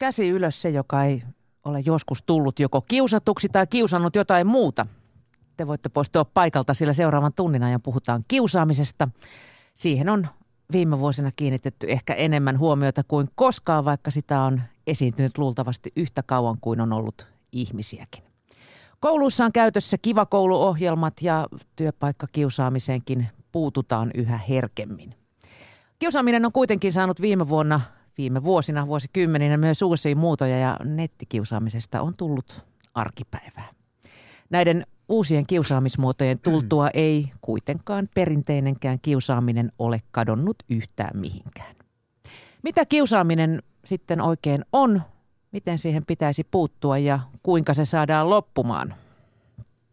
käsi ylös se, joka ei ole joskus tullut joko kiusatuksi tai kiusannut jotain muuta. Te voitte poistua paikalta, sillä seuraavan tunnin ajan puhutaan kiusaamisesta. Siihen on viime vuosina kiinnitetty ehkä enemmän huomiota kuin koskaan, vaikka sitä on esiintynyt luultavasti yhtä kauan kuin on ollut ihmisiäkin. Kouluissa on käytössä kiva kouluohjelmat ja työpaikkakiusaamiseenkin puututaan yhä herkemmin. Kiusaaminen on kuitenkin saanut viime vuonna, viime vuosina, vuosikymmeninä myös uusia muutoja ja nettikiusaamisesta on tullut arkipäivää. Näiden uusien kiusaamismuotojen tultua ei kuitenkaan perinteinenkään kiusaaminen ole kadonnut yhtään mihinkään. Mitä kiusaaminen sitten oikein on, miten siihen pitäisi puuttua ja kuinka se saadaan loppumaan?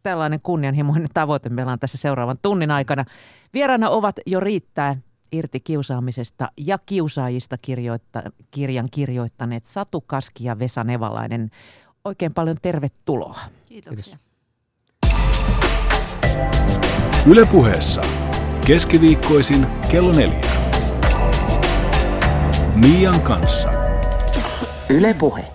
Tällainen kunnianhimoinen tavoite meillä on tässä seuraavan tunnin aikana. Vieraana ovat jo riittää irti kiusaamisesta ja kiusaajista kirjoitta, kirjan kirjoittaneet Satu Kaski ja Vesa Nevalainen. Oikein paljon tervetuloa. Kiitoksia. Ylepuheessa keskiviikkoisin kello neljä. Mian kanssa. Ylepuhe.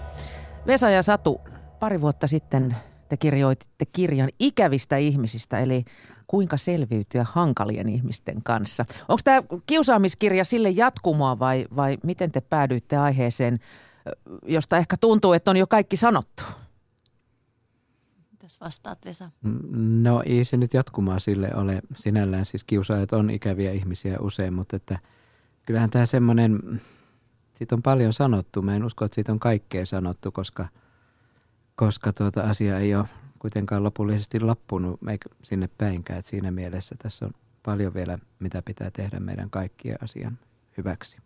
Vesa ja Satu, pari vuotta sitten te kirjoititte kirjan ikävistä ihmisistä, eli kuinka selviytyä hankalien ihmisten kanssa. Onko tämä kiusaamiskirja sille jatkumoa vai, vai miten te päädyitte aiheeseen, josta ehkä tuntuu, että on jo kaikki sanottu? Mitäs vastaat Vesa? No ei se nyt jatkumaa sille ole sinällään. Siis kiusaajat on ikäviä ihmisiä usein, mutta että kyllähän tämä semmoinen, siitä on paljon sanottu. Mä en usko, että siitä on kaikkea sanottu, koska, koska tuota asia ei ole kuitenkaan lopullisesti loppunut sinne päinkään. Et siinä mielessä tässä on paljon vielä, mitä pitää tehdä meidän kaikkien asian hyväksi.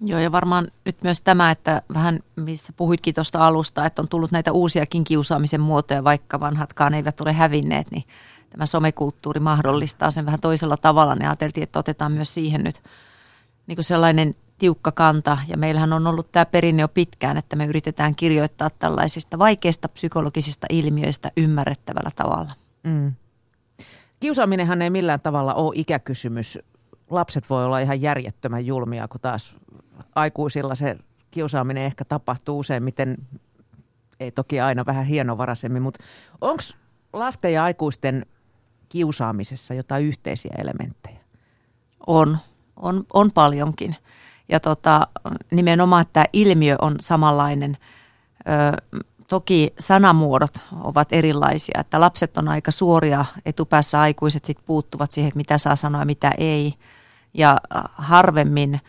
Joo, ja varmaan nyt myös tämä, että vähän missä puhuitkin tuosta alusta, että on tullut näitä uusiakin kiusaamisen muotoja, vaikka vanhatkaan eivät ole hävinneet, niin tämä somekulttuuri mahdollistaa sen vähän toisella tavalla. Niin ajateltiin, että otetaan myös siihen nyt niin sellainen tiukka kanta. Ja meillähän on ollut tämä perinne jo pitkään, että me yritetään kirjoittaa tällaisista vaikeista psykologisista ilmiöistä ymmärrettävällä tavalla. Mm. Kiusaaminenhan ei millään tavalla ole ikäkysymys. Lapset voi olla ihan järjettömän julmia, kun taas aikuisilla se kiusaaminen ehkä tapahtuu useimmiten, ei toki aina vähän hienovaraisemmin, mutta onko lasten ja aikuisten kiusaamisessa jotain yhteisiä elementtejä? On, on, on paljonkin. Ja tota, nimenomaan tämä ilmiö on samanlainen. Ö, toki sanamuodot ovat erilaisia, että lapset on aika suoria, etupäässä aikuiset sitten puuttuvat siihen, että mitä saa sanoa ja mitä ei. Ja harvemmin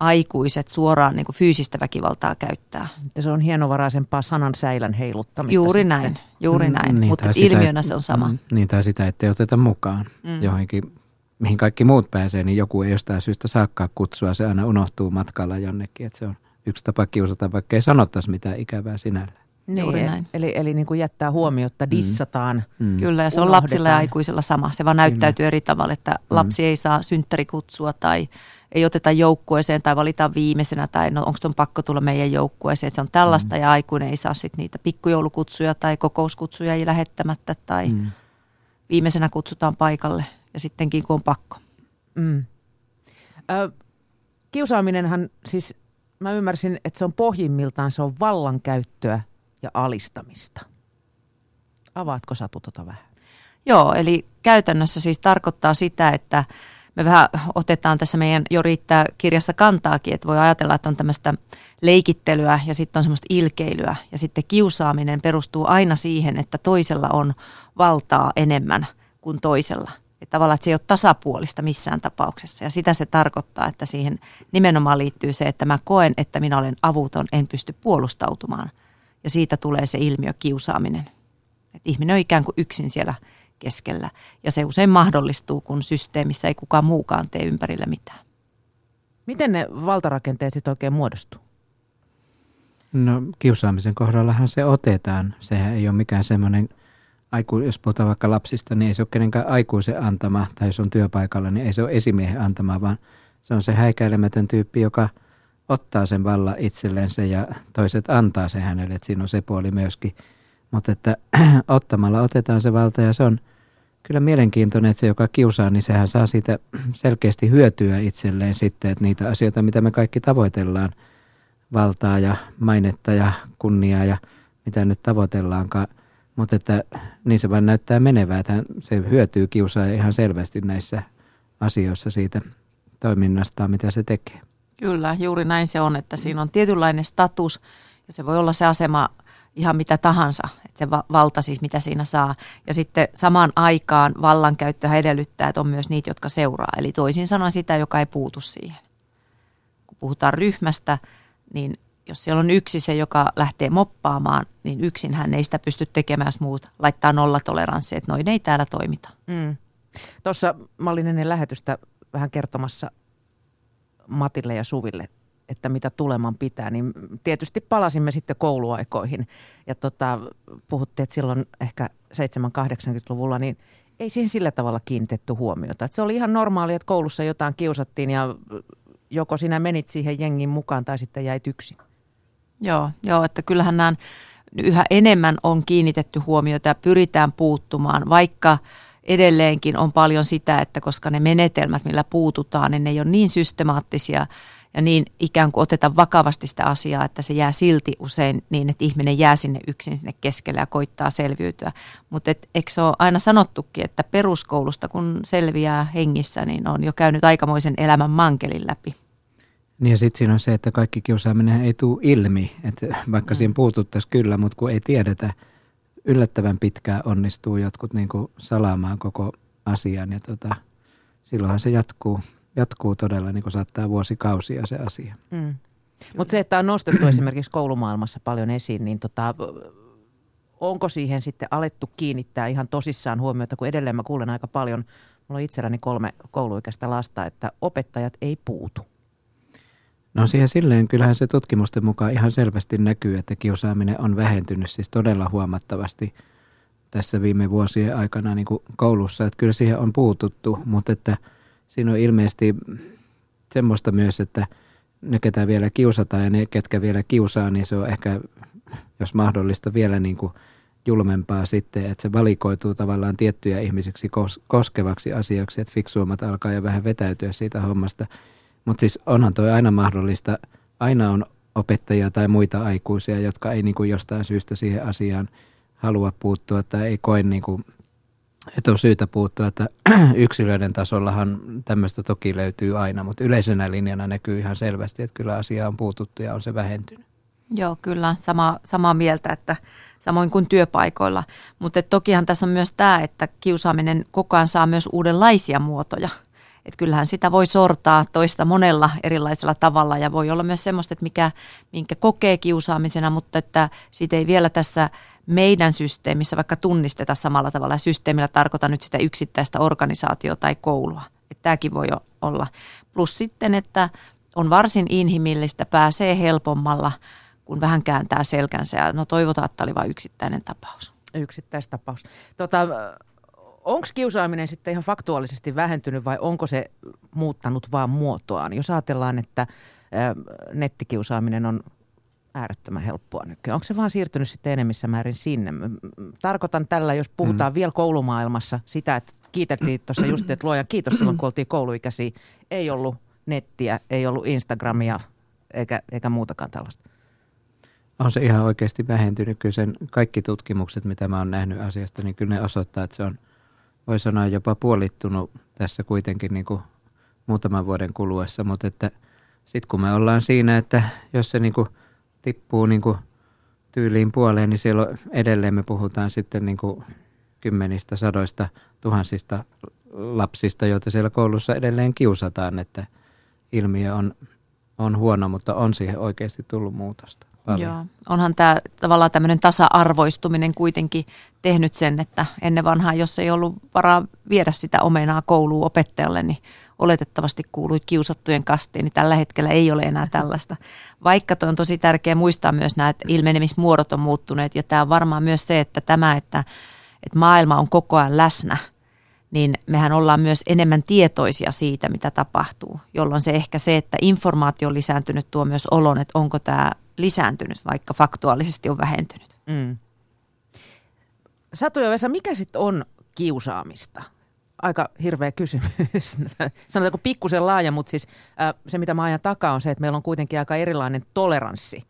aikuiset suoraan niin kuin fyysistä väkivaltaa käyttää. Se on hienovaraisempaa sanan säilän heiluttamista. Juuri sitten. näin, juuri mm, näin, niin, mutta ilmiönä sitä, se on sama. Mm, niin tai sitä, ettei oteta mukaan mm. johonkin mihin kaikki muut pääsee, niin joku ei jostain syystä saakkaa kutsua. Se aina unohtuu matkalla jonnekin, että se on yksi tapa kiusata, vaikka ei sanottaisi mitään ikävää sinällä. Niin, näin. Eli, eli niin kuin jättää huomiota, mm. dissataan. Mm. Kyllä, ja se on lapsilla ja aikuisilla sama. Se vaan näyttäytyy Kyllä. eri tavalla, että mm. lapsi ei saa synttärikutsua tai ei oteta joukkueeseen tai valita viimeisenä tai no onko tuon pakko tulla meidän joukkueeseen. Että se on tällaista mm. ja aikuinen ei saa sitten niitä pikkujoulukutsuja tai kokouskutsuja ei lähettämättä tai mm. viimeisenä kutsutaan paikalle ja sittenkin kun on pakko. Mm. Ö, kiusaaminenhan siis, mä ymmärsin, että se on pohjimmiltaan se on vallankäyttöä ja alistamista. Avaatko Satu tota vähän? Joo, eli käytännössä siis tarkoittaa sitä, että me vähän otetaan tässä meidän jo riittää kirjassa kantaakin, että voi ajatella, että on tämmöistä leikittelyä ja sitten on semmoista ilkeilyä ja sitten kiusaaminen perustuu aina siihen, että toisella on valtaa enemmän kuin toisella. Että tavallaan että se ei ole tasapuolista missään tapauksessa ja sitä se tarkoittaa, että siihen nimenomaan liittyy se, että mä koen, että minä olen avuton, en pysty puolustautumaan ja siitä tulee se ilmiö kiusaaminen. Että ihminen on ikään kuin yksin siellä keskellä. Ja se usein mahdollistuu, kun systeemissä ei kukaan muukaan tee ympärillä mitään. Miten ne valtarakenteet sitten oikein muodostuu? No kiusaamisen kohdallahan se otetaan. Sehän ei ole mikään semmoinen, aiku, jos puhutaan vaikka lapsista, niin ei se ole kenenkään aikuisen antama, tai jos on työpaikalla, niin ei se ole esimiehen antama, vaan se on se häikäilemätön tyyppi, joka ottaa sen valla itsellensä ja toiset antaa se hänelle, että siinä on se puoli myöskin. Mutta että ottamalla otetaan se valta ja se on – kyllä mielenkiintoinen, että se, joka kiusaa, niin sehän saa siitä selkeästi hyötyä itselleen sitten, että niitä asioita, mitä me kaikki tavoitellaan, valtaa ja mainetta ja kunniaa ja mitä nyt tavoitellaankaan. Mutta että niin se vaan näyttää menevää, että se hyötyy kiusaaja ihan selvästi näissä asioissa siitä toiminnastaan, mitä se tekee. Kyllä, juuri näin se on, että siinä on tietynlainen status ja se voi olla se asema ihan mitä tahansa, että se valta siis mitä siinä saa. Ja sitten samaan aikaan vallankäyttö edellyttää, että on myös niitä, jotka seuraa. Eli toisin sanoen sitä, joka ei puutu siihen. Kun puhutaan ryhmästä, niin jos siellä on yksi se, joka lähtee moppaamaan, niin yksin hän ei sitä pysty tekemään, jos muut laittaa nollatoleranssi, että noin ei täällä toimita. Mm. Tuossa mä olin ennen lähetystä vähän kertomassa Matille ja Suville, että mitä tuleman pitää, niin tietysti palasimme sitten kouluaikoihin. Ja tota, puhuttiin, että silloin ehkä 7-80-luvulla, niin ei siihen sillä tavalla kiinnitetty huomiota. Että se oli ihan normaalia, että koulussa jotain kiusattiin ja joko sinä menit siihen jengin mukaan tai sitten jäit yksin. Joo, joo että kyllähän nämä yhä enemmän on kiinnitetty huomiota ja pyritään puuttumaan, vaikka edelleenkin on paljon sitä, että koska ne menetelmät, millä puututaan, niin ne ei ole niin systemaattisia ja niin ikään kuin oteta vakavasti sitä asiaa, että se jää silti usein niin, että ihminen jää sinne yksin sinne keskelle ja koittaa selviytyä. Mutta eikö se ole aina sanottukin, että peruskoulusta kun selviää hengissä, niin on jo käynyt aikamoisen elämän mankelin läpi. Niin ja sitten siinä on se, että kaikki kiusaaminen ei tule ilmi, että vaikka mm. siihen puututtaisiin kyllä, mutta kun ei tiedetä, yllättävän pitkään onnistuu jotkut niin kuin salaamaan koko asian ja tota, silloinhan se jatkuu, jatkuu todella, niin kuin saattaa vuosikausia se asia. Mm. Mutta se, että on nostettu esimerkiksi koulumaailmassa paljon esiin, niin tota, onko siihen sitten alettu kiinnittää ihan tosissaan huomiota, kun edelleen mä kuulen aika paljon, mulla on itselläni kolme kouluikäistä lasta, että opettajat ei puutu. No siihen silleen kyllähän se tutkimusten mukaan ihan selvästi näkyy, että kiusaaminen on vähentynyt siis todella huomattavasti tässä viime vuosien aikana niin kuin koulussa. Että kyllä siihen on puututtu, mutta että siinä on ilmeisesti semmoista myös, että ne, ketä vielä kiusataan ja ne, ketkä vielä kiusaa, niin se on ehkä, jos mahdollista, vielä niin kuin julmempaa sitten, että se valikoituu tavallaan tiettyjä ihmisiksi koskevaksi asiaksi, että fiksuummat alkaa jo vähän vetäytyä siitä hommasta – mutta siis onhan toi aina mahdollista. Aina on opettajia tai muita aikuisia, jotka ei niin kuin jostain syystä siihen asiaan halua puuttua tai ei koe, niin kuin, että on syytä puuttua. Että yksilöiden tasollahan tämmöistä toki löytyy aina, mutta yleisenä linjana näkyy ihan selvästi, että kyllä asia on puututtu ja on se vähentynyt. Joo, kyllä sama, samaa mieltä, että samoin kuin työpaikoilla. Mutta tokihan tässä on myös tämä, että kiusaaminen koko ajan saa myös uudenlaisia muotoja – että kyllähän sitä voi sortaa toista monella erilaisella tavalla ja voi olla myös semmoista, että mikä, minkä kokee kiusaamisena, mutta että siitä ei vielä tässä meidän systeemissä vaikka tunnisteta samalla tavalla. Systeemillä tarkoitan nyt sitä yksittäistä organisaatiota tai koulua. Että tämäkin voi olla. Plus sitten, että on varsin inhimillistä, pääsee helpommalla, kun vähän kääntää selkänsä. Ja no toivotaan, että oli vain yksittäinen tapaus. Yksittäistapaus. Tota, onko kiusaaminen sitten ihan faktuaalisesti vähentynyt vai onko se muuttanut vaan muotoaan? Jos ajatellaan, että nettikiusaaminen on äärettömän helppoa nykyään. Onko se vaan siirtynyt sitten enemmissä määrin sinne? Tarkoitan tällä, jos puhutaan mm. vielä koulumaailmassa sitä, että kiitettiin tuossa just, että luojan kiitos silloin, kun oltiin kouluikäisiä. Ei ollut nettiä, ei ollut Instagramia eikä, eikä muutakaan tällaista. On se ihan oikeasti vähentynyt. Kyllä sen kaikki tutkimukset, mitä mä oon nähnyt asiasta, niin kyllä ne osoittaa, että se on – voi sanoa jopa puolittunut tässä kuitenkin niin kuin muutaman vuoden kuluessa, mutta että sitten kun me ollaan siinä, että jos se niin kuin tippuu niin kuin tyyliin puoleen, niin siellä edelleen me puhutaan sitten niin kuin kymmenistä, sadoista, tuhansista lapsista, joita siellä koulussa edelleen kiusataan, että ilmiö on, on huono, mutta on siihen oikeasti tullut muutosta. Paljon. Joo. Onhan tämä tavallaan tämmöinen tasa-arvoistuminen kuitenkin tehnyt sen, että ennen vanhaa, jos ei ollut varaa viedä sitä omenaa kouluun opettajalle, niin oletettavasti kuuluit kiusattujen kastiin, niin tällä hetkellä ei ole enää tällaista. Vaikka on tosi tärkeää muistaa myös nämä, että ilmenemismuodot on muuttuneet ja tämä on varmaan myös se, että tämä, että, että maailma on koko ajan läsnä, niin mehän ollaan myös enemmän tietoisia siitä, mitä tapahtuu, jolloin se ehkä se, että informaatio on lisääntynyt, tuo myös olon, että onko tämä lisääntynyt, vaikka faktuaalisesti on vähentynyt. Mm. Satu ja Vesa, mikä sitten on kiusaamista? aika hirveä kysymys. Sanotaanko pikkusen laaja, mutta siis äh, se mitä mä ajan takaa on se, että meillä on kuitenkin aika erilainen toleranssi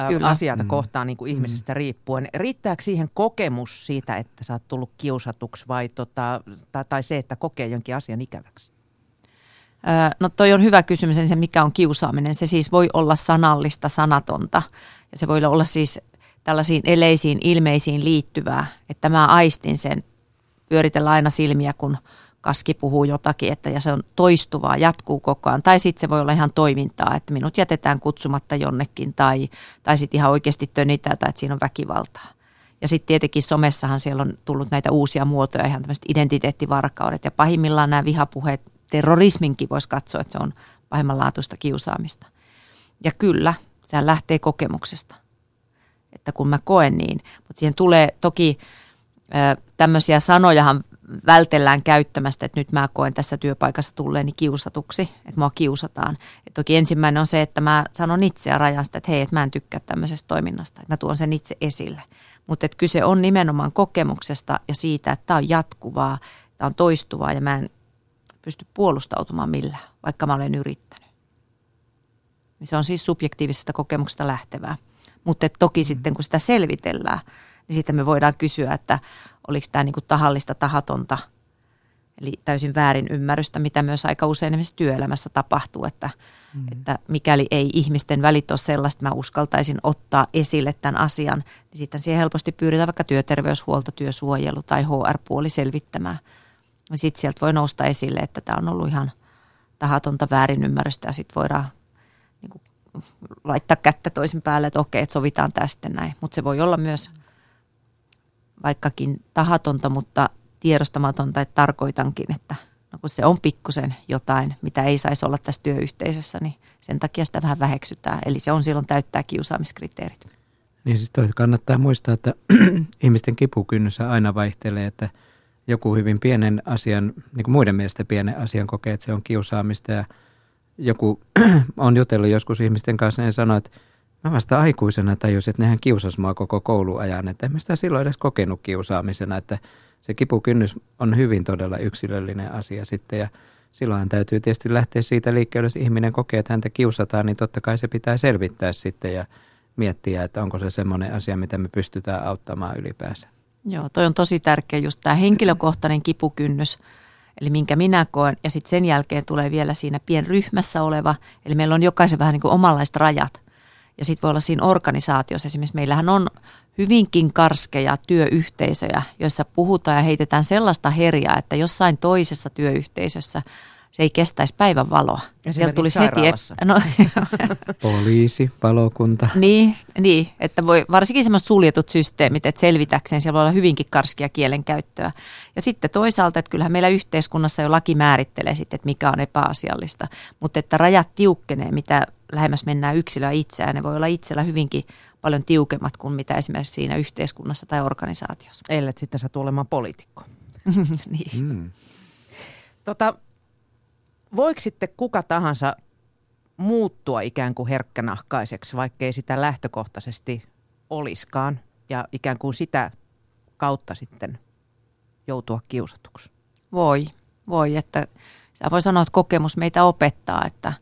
äh, Kyllä. asioita Mm. kohtaan niin kuin ihmisestä riippuen. Riittääkö siihen kokemus siitä, että sä oot tullut kiusatuksi vai tota, tai, tai se, että kokee jonkin asian ikäväksi? No toi on hyvä kysymys, eli se mikä on kiusaaminen. Se siis voi olla sanallista, sanatonta. Ja se voi olla siis tällaisiin eleisiin, ilmeisiin liittyvää, että mä aistin sen, pyöritellä aina silmiä, kun kaski puhuu jotakin, että ja se on toistuvaa, jatkuu koko ajan. Tai sitten se voi olla ihan toimintaa, että minut jätetään kutsumatta jonnekin tai, tai sitten ihan oikeasti tönitään tai että siinä on väkivaltaa. Ja sitten tietenkin somessahan siellä on tullut näitä uusia muotoja, ihan tämmöiset identiteettivarkaudet ja pahimmillaan nämä vihapuheet, terrorisminkin voisi katsoa, että se on pahimmanlaatuista kiusaamista. Ja kyllä, se lähtee kokemuksesta, että kun mä koen niin, mutta siihen tulee toki tämmöisiä sanojahan vältellään käyttämästä, että nyt mä koen tässä työpaikassa tulleeni kiusatuksi, että mua kiusataan. Et toki ensimmäinen on se, että mä sanon itse ja rajan sitä, että hei, että mä en tykkää tämmöisestä toiminnasta, että mä tuon sen itse esille. Mutta kyse on nimenomaan kokemuksesta ja siitä, että tämä on jatkuvaa, tämä on toistuvaa ja mä en pysty puolustautumaan millään, vaikka mä olen yrittänyt. Niin se on siis subjektiivisesta kokemuksesta lähtevää. Mutta toki sitten kun sitä selvitellään, niin sitten me voidaan kysyä, että oliko tämä niinku tahallista, tahatonta, eli täysin väärin ymmärrystä, mitä myös aika usein esimerkiksi työelämässä tapahtuu, että, mm. että mikäli ei ihmisten välit ole sellaista, että mä uskaltaisin ottaa esille tämän asian, niin sitten siihen helposti pyydetään vaikka työterveyshuolto, työsuojelu tai HR-puoli selvittämään. Ja sitten sieltä voi nousta esille, että tämä on ollut ihan tahatonta väärinymmärrystä ja sitten voidaan niin kuin, laittaa kättä toisin päälle, että okei, että sovitaan tästä näin. Mutta se voi olla myös vaikkakin tahatonta, mutta tiedostamatonta, että tarkoitankin, että no kun se on pikkusen jotain, mitä ei saisi olla tässä työyhteisössä, niin sen takia sitä vähän väheksytään. Eli se on silloin täyttää kiusaamiskriteerit. Niin siis kannattaa muistaa, että ihmisten kipukynnys aina vaihtelee, että joku hyvin pienen asian, niin kuin muiden mielestä pienen asian kokee, että se on kiusaamista ja joku on jutellut joskus ihmisten kanssa ja sanoi, että mä vasta aikuisena tajusin, että nehän kiusas mua koko kouluajan, että en mä sitä silloin edes kokenut kiusaamisena, että se kipukynnys on hyvin todella yksilöllinen asia sitten ja silloin täytyy tietysti lähteä siitä liikkeelle, jos ihminen kokee, että häntä kiusataan, niin totta kai se pitää selvittää sitten ja miettiä, että onko se semmoinen asia, mitä me pystytään auttamaan ylipäänsä. Joo, toi on tosi tärkeä just tämä henkilökohtainen kipukynnys, eli minkä minä koen, ja sitten sen jälkeen tulee vielä siinä pienryhmässä oleva, eli meillä on jokaisen vähän niin kuin omanlaiset rajat. Ja sitten voi olla siinä organisaatiossa, esimerkiksi meillähän on hyvinkin karskeja työyhteisöjä, joissa puhutaan ja heitetään sellaista herjaa, että jossain toisessa työyhteisössä se ei kestäisi päivän valoa. Sieltä tulisi heti, sairaalassa. no, Poliisi, palokunta. niin, niin, että voi varsinkin semmoiset suljetut systeemit, että selvitäkseen siellä voi olla hyvinkin karskia kielenkäyttöä. Ja sitten toisaalta, että kyllähän meillä yhteiskunnassa jo laki määrittelee sitten, että mikä on epäasiallista, mutta että rajat tiukkenee, mitä lähemmäs mennään yksilöä itseään. Ne voi olla itsellä hyvinkin paljon tiukemmat kuin mitä esimerkiksi siinä yhteiskunnassa tai organisaatiossa. Ellet sitten sä olemaan poliitikko. niin. Mm. Tota, voiko sitten kuka tahansa muuttua ikään kuin herkkänahkaiseksi, vaikkei sitä lähtökohtaisesti oliskaan, ja ikään kuin sitä kautta sitten joutua kiusatuksi? Voi, voi, että sitä voi sanoa, että kokemus meitä opettaa, että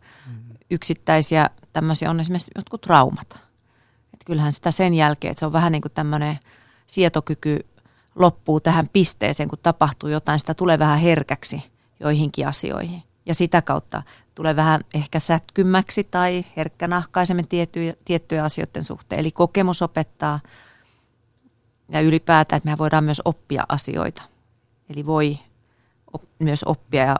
yksittäisiä tämmöisiä on esimerkiksi jotkut traumat. Että kyllähän sitä sen jälkeen, että se on vähän niin kuin tämmöinen sietokyky loppuu tähän pisteeseen, kun tapahtuu jotain, sitä tulee vähän herkäksi joihinkin asioihin. Ja sitä kautta tulee vähän ehkä sätkymmäksi tai herkkänahkaisemmin tiettyjä, tiettyjä asioiden suhteen. Eli kokemus opettaa ja ylipäätään, että me voidaan myös oppia asioita. Eli voi op, myös oppia ja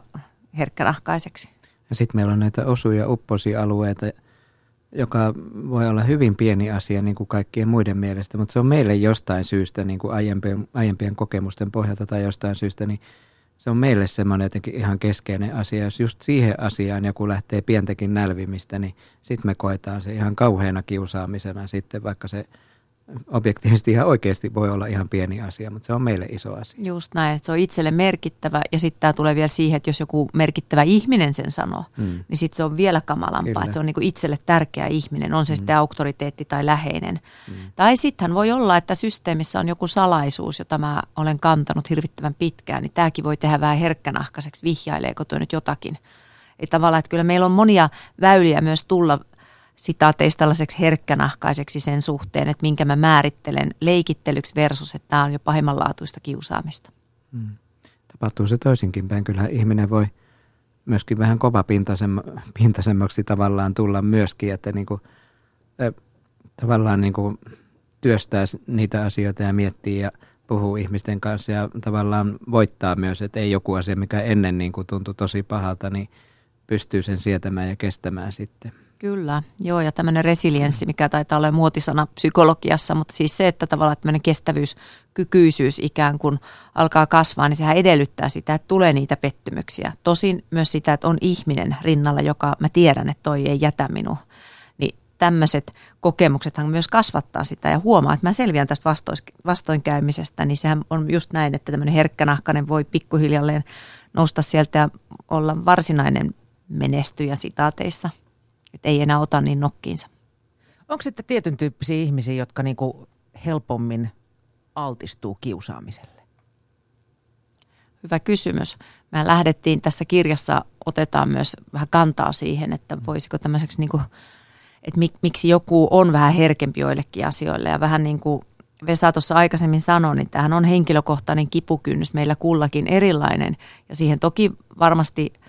herkkänahkaiseksi. Ja sitten meillä on näitä osuja upposialueita, joka voi olla hyvin pieni asia niin kuin kaikkien muiden mielestä, mutta se on meille jostain syystä, niin kuin aiempien, aiempien kokemusten pohjalta tai jostain syystä, niin se on meille semmoinen jotenkin ihan keskeinen asia. Jos just siihen asiaan joku lähtee pientäkin nälvimistä, niin sitten me koetaan se ihan kauheana kiusaamisena sitten, vaikka se objektiivisesti ihan oikeasti voi olla ihan pieni asia, mutta se on meille iso asia. Just näin, että se on itselle merkittävä ja sitten tämä tulee vielä siihen, että jos joku merkittävä ihminen sen sanoo, mm. niin sitten se on vielä kamalampaa, Kyllä. että se on niinku itselle tärkeä ihminen, on se mm. sitten auktoriteetti tai läheinen. Mm. Tai sittenhän voi olla, että systeemissä on joku salaisuus, jota mä olen kantanut hirvittävän pitkään, niin tämäkin voi tehdä vähän herkkänahkaiseksi, vihjaileeko tuo nyt jotakin. Että tavallaan, että kyllä meillä on monia väyliä myös tulla sitaateista tällaiseksi herkkänahkaiseksi sen suhteen, että minkä mä määrittelen leikittelyksi versus, että tämä on jo pahimmanlaatuista kiusaamista. Hmm. Tapahtuu se toisinkin päin. Kyllähän ihminen voi myöskin vähän kova pintaisemmaksi tavallaan tulla myöskin, että niin kuin, äh, tavallaan niin kuin työstää niitä asioita ja miettii ja puhuu ihmisten kanssa ja tavallaan voittaa myös, että ei joku asia, mikä ennen niin kuin tuntui tosi pahalta, niin pystyy sen sietämään ja kestämään sitten. Kyllä, joo, ja tämmöinen resilienssi, mikä taitaa olla muotisana psykologiassa, mutta siis se, että tavallaan tämmöinen kestävyyskykyisyys ikään kuin alkaa kasvaa, niin sehän edellyttää sitä, että tulee niitä pettymyksiä. Tosin myös sitä, että on ihminen rinnalla, joka mä tiedän, että toi ei jätä minua. Niin tämmöiset kokemuksethan myös kasvattaa sitä ja huomaa, että mä selviän tästä vastoinkäymisestä, niin sehän on just näin, että tämmöinen herkkänahkainen voi pikkuhiljalleen nousta sieltä ja olla varsinainen menestyjä sitaateissa – että ei enää ota niin nokkiinsa. Onko sitten tietyn tyyppisiä ihmisiä, jotka niinku helpommin altistuu kiusaamiselle? Hyvä kysymys. Me lähdettiin tässä kirjassa, otetaan myös vähän kantaa siihen, että voisiko tämmöiseksi, niinku, että mik, miksi joku on vähän herkempi joillekin asioille ja vähän niin kuin Vesa tuossa aikaisemmin sanoi, niin tämähän on henkilökohtainen kipukynnys meillä kullakin erilainen ja siihen toki varmasti –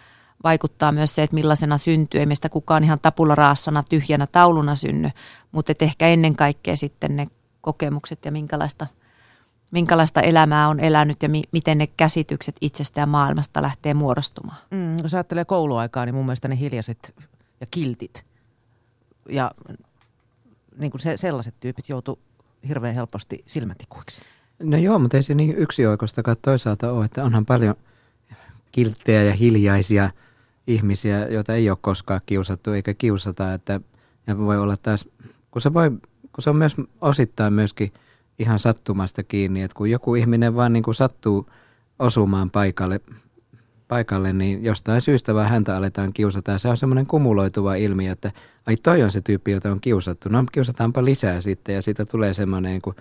vaikuttaa myös se, että millaisena syntyy. Ei meistä kukaan ihan tapularaassona tyhjänä tauluna synny, mutta et ehkä ennen kaikkea sitten ne kokemukset ja minkälaista, minkälaista elämää on elänyt ja mi- miten ne käsitykset itsestä ja maailmasta lähtee muodostumaan. Mm, jos ajattelee kouluaikaa, niin mun mielestä ne hiljaiset ja kiltit ja niin kuin se, sellaiset tyypit joutu hirveän helposti silmätikuiksi. No joo, mutta ei se niin yksioikoistakaan toisaalta ole, että onhan paljon kilttejä ja hiljaisia – ihmisiä, joita ei ole koskaan kiusattu eikä kiusata. Että, ja voi olla taas, kun se, voi, kun se on myös osittain myöskin ihan sattumasta kiinni, että kun joku ihminen vaan niin kuin sattuu osumaan paikalle, paikalle, niin jostain syystä vaan häntä aletaan kiusata. Ja se on semmoinen kumuloituva ilmiö, että ai toi on se tyyppi, jota on kiusattu. No kiusataanpa lisää sitten ja siitä tulee semmoinen niin kuin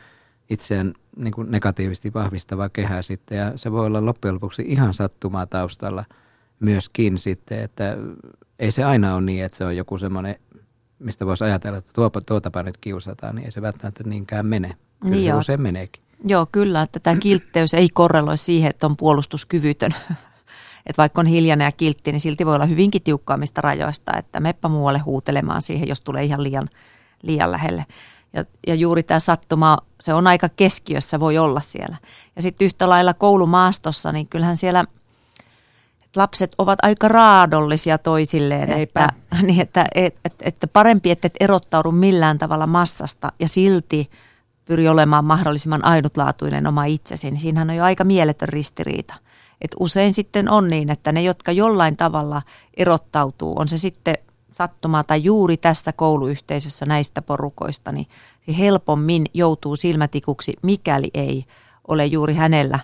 itseään niin kuin negatiivisesti vahvistava kehä sitten. Ja se voi olla loppujen lopuksi ihan sattumaa taustalla – myöskin sitten, että ei se aina ole niin, että se on joku semmoinen, mistä voisi ajatella, että tuopa, tuotapa nyt kiusataan, niin ei se välttämättä niinkään mene. Kyllä niin se usein meneekin. Joo, kyllä, että tämä kiltteys ei korreloi siihen, että on puolustuskyvytön. että vaikka on hiljainen ja kiltti, niin silti voi olla hyvinkin tiukkaamista rajoista, että meppä muualle huutelemaan siihen, jos tulee ihan liian, liian lähelle. Ja, ja juuri tämä sattuma, se on aika keskiössä, voi olla siellä. Ja sitten yhtä lailla koulumaastossa, niin kyllähän siellä – lapset ovat aika raadollisia toisilleen, että, niin että, että, että parempi, että et erottaudu millään tavalla massasta ja silti pyri olemaan mahdollisimman ainutlaatuinen oma itsesi, niin siinähän on jo aika mieletön ristiriita. Et usein sitten on niin, että ne, jotka jollain tavalla erottautuu, on se sitten sattumaa tai juuri tässä kouluyhteisössä näistä porukoista, niin helpommin joutuu silmätikuksi, mikäli ei ole juuri hänellä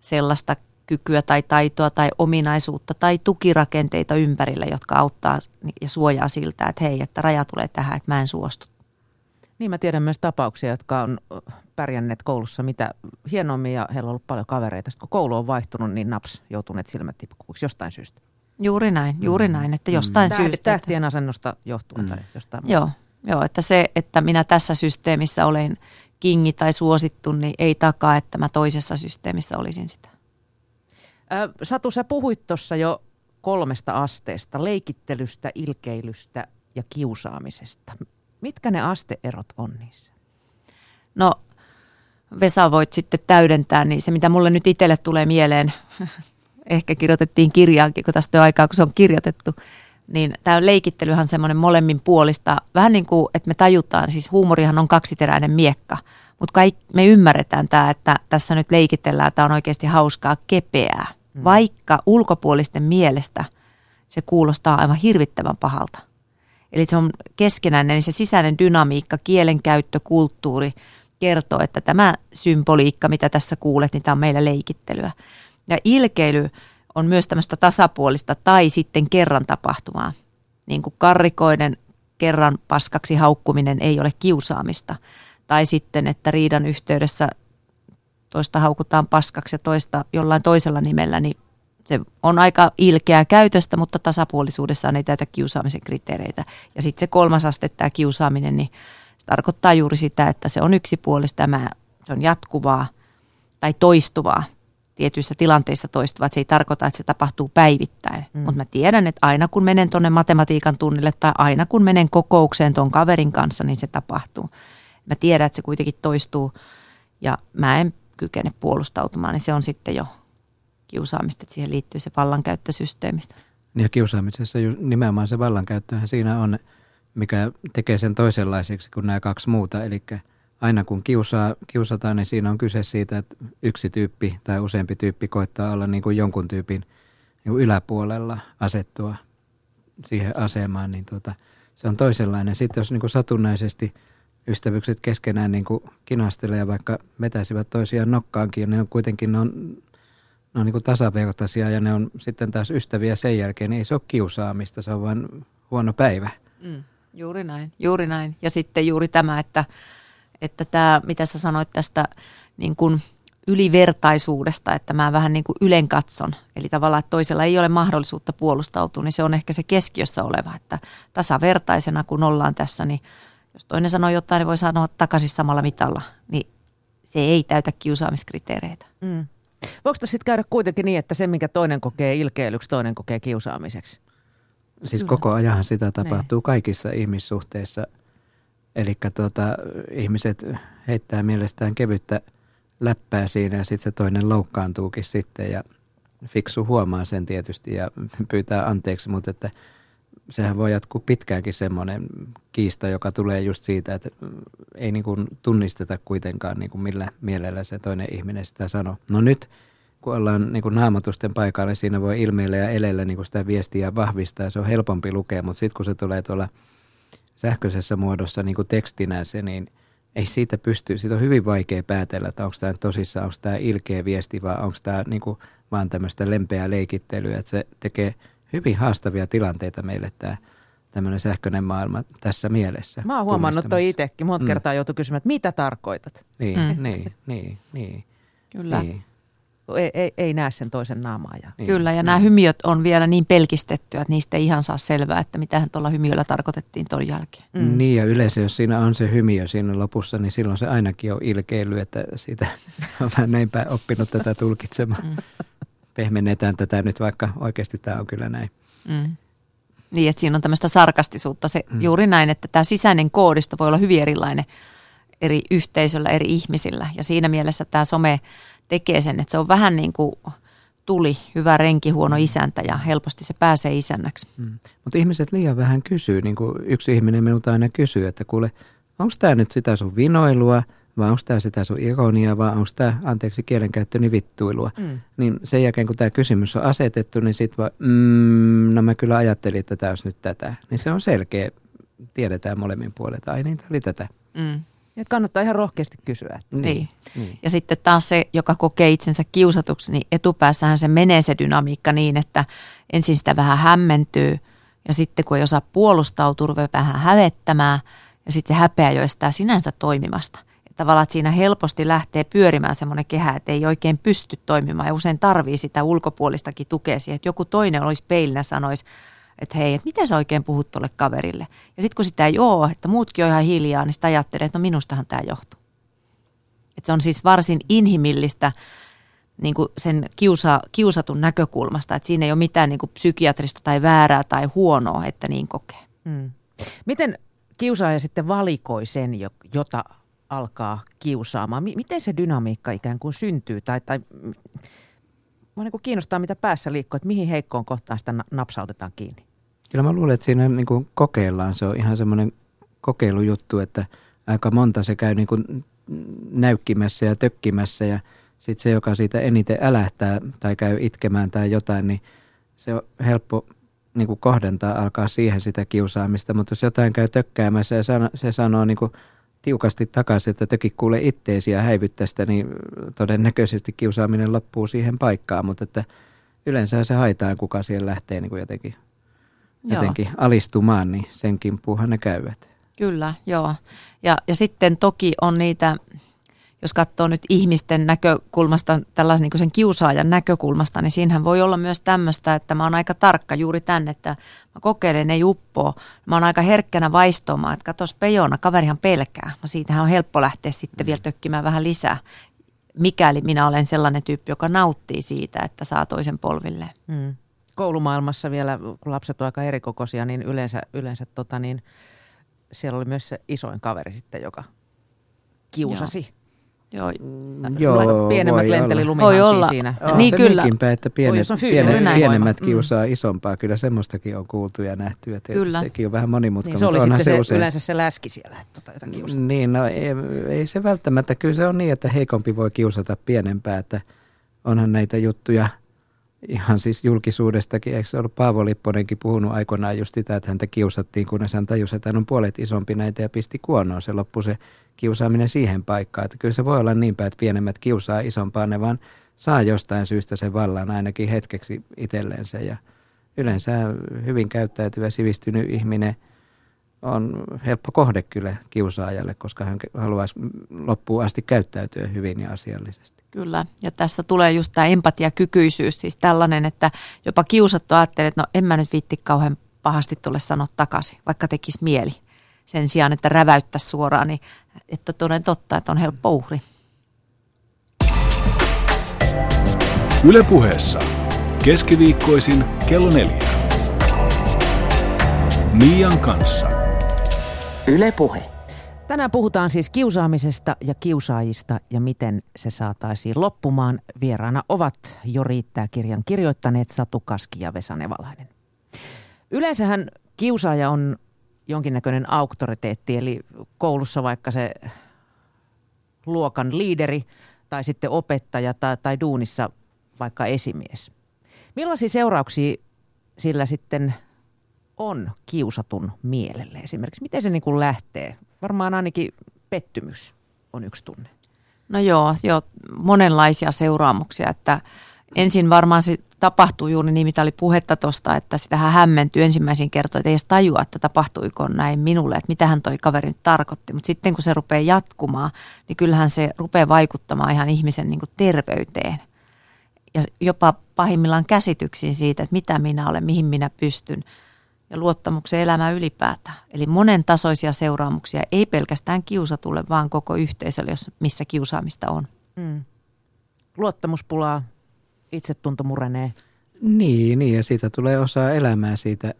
sellaista kykyä tai taitoa tai ominaisuutta tai tukirakenteita ympärillä, jotka auttaa ja suojaa siltä, että hei, että raja tulee tähän, että mä en suostu. Niin mä tiedän myös tapauksia, jotka on pärjänneet koulussa mitä hienommin ja heillä on ollut paljon kavereita. Sitten kun koulu on vaihtunut, niin naps joutuneet silmät tippuiksi jostain syystä. Juuri näin, juuri mm. näin, että jostain mm. syystä. Tähtien asennosta johtuen mm. tai jostain muusta. Joo, joo, että se, että minä tässä systeemissä olen kingi tai suosittu, niin ei takaa, että mä toisessa systeemissä olisin sitä. Satu, sä puhuit tuossa jo kolmesta asteesta, leikittelystä, ilkeilystä ja kiusaamisesta. Mitkä ne asteerot on niissä? No Vesa voit sitten täydentää, niin se mitä mulle nyt itselle tulee mieleen, ehkä kirjoitettiin kirjaankin, kun tästä on aikaa, kun se on kirjoitettu, niin tämä leikittelyhän on semmoinen molemmin puolista, vähän niin kuin, että me tajutaan, siis huumorihan on kaksiteräinen miekka, mutta me ymmärretään tämä, että tässä nyt leikitellään, tämä on oikeasti hauskaa, kepeää. Mm. vaikka ulkopuolisten mielestä se kuulostaa aivan hirvittävän pahalta. Eli se on keskenäinen, niin se sisäinen dynamiikka, kielenkäyttö, kulttuuri kertoo, että tämä symboliikka, mitä tässä kuulet, niin tämä on meillä leikittelyä. Ja ilkeily on myös tämmöistä tasapuolista tai sitten kerran tapahtumaa. Niin kuin karrikoiden kerran paskaksi haukkuminen ei ole kiusaamista. Tai sitten, että riidan yhteydessä toista haukutaan paskaksi ja toista jollain toisella nimellä, niin se on aika ilkeää käytöstä, mutta tasapuolisuudessaan ei täytä kiusaamisen kriteereitä. Ja sitten se kolmas aste, tämä kiusaaminen, niin se tarkoittaa juuri sitä, että se on yksipuolista, tämä, se on jatkuvaa tai toistuvaa tietyissä tilanteissa toistuvaa. Se ei tarkoita, että se tapahtuu päivittäin. Mm. Mutta mä tiedän, että aina kun menen tuonne matematiikan tunnille tai aina kun menen kokoukseen tuon kaverin kanssa, niin se tapahtuu. Mä tiedän, että se kuitenkin toistuu ja mä en kykene puolustautumaan, niin se on sitten jo kiusaamista, että siihen liittyy se vallankäyttösysteemistä. Ja kiusaamisessa nimenomaan se vallankäyttöhän siinä on, mikä tekee sen toisenlaiseksi kuin nämä kaksi muuta. Eli aina kun kiusaa, kiusataan, niin siinä on kyse siitä, että yksi tyyppi tai useampi tyyppi koittaa olla niin kuin jonkun tyypin niin kuin yläpuolella asettua siihen asemaan, niin tuota, se on toisenlainen. Sitten jos niin kuin satunnaisesti ystävykset keskenään niin kuin ja vaikka vetäisivät toisiaan nokkaankin, ne on kuitenkin ne on ne on niin tasavertaisia ja ne on sitten taas ystäviä sen jälkeen, niin ei se ole kiusaamista, se on vain huono päivä. Mm, juuri näin, juuri näin. Ja sitten juuri tämä, että, että tämä, mitä sä sanoit tästä niin kuin ylivertaisuudesta, että mä vähän niin kuin ylen katson. Eli tavallaan, että toisella ei ole mahdollisuutta puolustautua, niin se on ehkä se keskiössä oleva, että tasavertaisena kun ollaan tässä, niin jos toinen sanoo jotain, niin voi sanoa takaisin samalla mitalla, niin se ei täytä kiusaamiskriteereitä. Mm. Voiko sitten käydä kuitenkin niin, että se, minkä toinen kokee ilkeilyksi, toinen kokee kiusaamiseksi? Siis koko ajan sitä tapahtuu ne. kaikissa ihmissuhteissa. Eli tuota, ihmiset heittää mielestään kevyttä läppää siinä ja sitten se toinen loukkaantuukin sitten ja fiksu huomaa sen tietysti ja pyytää anteeksi, mutta että sehän voi jatkuu pitkäänkin semmoinen kiista, joka tulee just siitä, että ei niin kuin tunnisteta kuitenkaan niin kuin millä mielellä se toinen ihminen sitä sanoo. No nyt, kun ollaan niin kuin naamatusten paikalla, niin siinä voi ilmeillä ja elellä niin kuin sitä viestiä vahvistaa. Se on helpompi lukea, mutta sitten kun se tulee tuolla sähköisessä muodossa niin kuin tekstinä se, niin ei siitä pysty, siitä on hyvin vaikea päätellä, että onko tämä tosissaan, onko tämä ilkeä viesti vai onko tämä niin kuin vaan tämmöistä lempeää leikittelyä, että se tekee – hyvin haastavia tilanteita meille tämä tämmöinen sähköinen maailma tässä mielessä. Mä oon huomannut toi itsekin. Monta mm. kertaa joutu kysymään, että mitä tarkoitat? Niin, mm. niin, niin, niin. Kyllä. Niin. Ei, ei, ei näe sen toisen naamaa. Ja... Niin, Kyllä, ja niin. nämä hymiöt on vielä niin pelkistettyä, että niistä ei ihan saa selvää, että mitä tuolla hymiöllä tarkoitettiin tuon jälkeen. Mm. Niin, ja yleensä jos siinä on se hymiö siinä lopussa, niin silloin se ainakin on ilkeily, että siitä on vähän näinpä oppinut tätä tulkitsemaan. Mm pehmennetään tätä nyt, vaikka oikeasti tämä on kyllä näin. Mm. Niin, että siinä on tämmöistä sarkastisuutta. Se mm. juuri näin, että tämä sisäinen koodisto voi olla hyvin erilainen eri yhteisöllä, eri ihmisillä. Ja siinä mielessä tämä some tekee sen, että se on vähän niin kuin tuli, hyvä renki, huono mm. isäntä ja helposti se pääsee isännäksi. Mm. Mutta ihmiset liian vähän kysyy, niin kuin yksi ihminen minulta aina kysyy, että kuule, onko tämä nyt sitä sun vinoilua – vai onko tämä sitä sun ironiaa, vai onko tämä, anteeksi kielenkäyttöni, vittuilua. Mm. Niin sen jälkeen, kun tämä kysymys on asetettu, niin sitten vaan, mm, no mä kyllä ajattelin, että tämä olisi nyt tätä. Niin se on selkeä, tiedetään molemmin puolet, ai niin, tämä oli tätä. Mm. Että kannattaa ihan rohkeasti kysyä. Että. Niin. niin. niin. Ja sitten taas se, joka kokee itsensä kiusatuksi, niin etupäässähän se menee se dynamiikka niin, että ensin sitä vähän hämmentyy ja sitten kun ei osaa puolustautua, vähän hävettämään ja sitten se häpeä jo estää sinänsä toimimasta tavallaan, että siinä helposti lähtee pyörimään semmoinen kehä, että ei oikein pysty toimimaan ja usein tarvii sitä ulkopuolistakin tukea siihen, että joku toinen olisi peilinä sanoisi, että hei, että miten sä oikein puhut tuolle kaverille. Ja sitten kun sitä ei ole, että muutkin on ihan hiljaa, niin sitä ajattelee, että no minustahan tämä johtuu. Että se on siis varsin inhimillistä niin kuin sen kiusa, kiusatun näkökulmasta, että siinä ei ole mitään niin kuin psykiatrista tai väärää tai huonoa, että niin kokee. Hmm. Miten kiusaaja sitten valikoi sen, jota alkaa kiusaamaan? Miten se dynamiikka ikään kuin syntyy? Tai, tai Mua niin kiinnostaa, mitä päässä liikkuu, että mihin heikkoon kohtaan sitä napsautetaan kiinni. Kyllä mä luulen, että siinä niin kuin kokeillaan. Se on ihan semmoinen kokeilujuttu, että aika monta se käy niin kuin näykkimässä ja tökkimässä ja sitten se, joka siitä eniten älähtää tai käy itkemään tai jotain, niin se on helppo niin kuin kohdentaa, alkaa siihen sitä kiusaamista, mutta jos jotain käy tökkäämässä ja sano, se sanoo niin kuin tiukasti takaisin, että töki kuule itteesi ja tästä, niin todennäköisesti kiusaaminen loppuu siihen paikkaan, mutta että yleensä se haitaan, kuka siellä lähtee niin kuin jotenkin, jotenkin alistumaan, niin sen kimppuuhan ne käyvät. Kyllä, joo. Ja, ja sitten toki on niitä, jos katsoo nyt ihmisten näkökulmasta, tällaisen niin sen kiusaajan näkökulmasta, niin siinähän voi olla myös tämmöistä, että mä oon aika tarkka juuri tänne, että mä kokeilen, ei uppoo. Mä oon aika herkkänä vaistomaan, että katos pejona, kaverihan pelkää. No siitähän on helppo lähteä sitten vielä tökkimään vähän lisää, mikäli minä olen sellainen tyyppi, joka nauttii siitä, että saa toisen polville. Hmm. Koulumaailmassa vielä, kun lapset ovat aika erikokoisia, niin yleensä, yleensä tota niin, siellä oli myös se isoin kaveri sitten, joka kiusasi. Joo. Joo, mm, Joo pienemmät lenteli Voi olla. siinä. Joo, niin se kyllä. Niinpä, että pienet, Oi, pienet, pienemmät mm. kiusaa mm. isompaa. Kyllä semmoistakin on kuultu ja nähty. Että kyllä. Sekin on vähän monimutkainen. Niin, se oli sitten se, usein... yleensä se läski siellä, että tota, Niin, no ei, ei, se välttämättä. Kyllä se on niin, että heikompi voi kiusata pienempää. Että onhan näitä juttuja – ihan siis julkisuudestakin, eikö ollut Paavo Lipponenkin puhunut aikoinaan just sitä, että häntä kiusattiin, kunnes hän tajusi, että hän on puolet isompi näitä ja pisti kuonoon. Se loppui se kiusaaminen siihen paikkaan. Että kyllä se voi olla niin päin, että pienemmät kiusaa isompaa, ne vaan saa jostain syystä sen vallan ainakin hetkeksi itselleensä. Ja yleensä hyvin käyttäytyvä sivistynyt ihminen on helppo kohde kyllä kiusaajalle, koska hän haluaisi loppuun asti käyttäytyä hyvin ja asiallisesti. Kyllä, ja tässä tulee just tämä empatiakykyisyys, siis tällainen, että jopa kiusattu ajattelee, että no en mä nyt viitti kauhean pahasti tulle sanoa takaisin, vaikka tekisi mieli. Sen sijaan, että räväyttäisi suoraan, niin että toden totta, että on helppo uhri. Ylepuheessa keskiviikkoisin kello neljä. Mian kanssa. Ylepuhe. Tänään puhutaan siis kiusaamisesta ja kiusaajista ja miten se saataisiin loppumaan. Vieraana ovat jo riittää kirjan kirjoittaneet Satu Kaski ja Vesa Nevalainen. Yleensähän kiusaaja on jonkinnäköinen auktoriteetti, eli koulussa vaikka se luokan liideri tai sitten opettaja tai, tai duunissa vaikka esimies. Millaisia seurauksia sillä sitten on kiusatun mielelle esimerkiksi? Miten se niin kuin lähtee? varmaan ainakin pettymys on yksi tunne. No joo, joo monenlaisia seuraamuksia, että ensin varmaan se tapahtuu juuri niin, mitä oli puhetta tuosta, että sitähän hämmentyy ensimmäisiin kertoihin, että ei edes tajua, että tapahtuiko näin minulle, että mitä hän toi kaveri nyt tarkoitti. Mutta sitten kun se rupeaa jatkumaan, niin kyllähän se rupeaa vaikuttamaan ihan ihmisen niin kuin terveyteen ja jopa pahimmillaan käsityksiin siitä, että mitä minä olen, mihin minä pystyn ja luottamuksen elämään ylipäätään. Eli monen tasoisia seuraamuksia, ei pelkästään kiusatulle, vaan koko yhteisölle, missä kiusaamista on. Mm. Luottamuspulaa, itsetunto murenee. Niin, niin, ja siitä tulee osa elämää siitä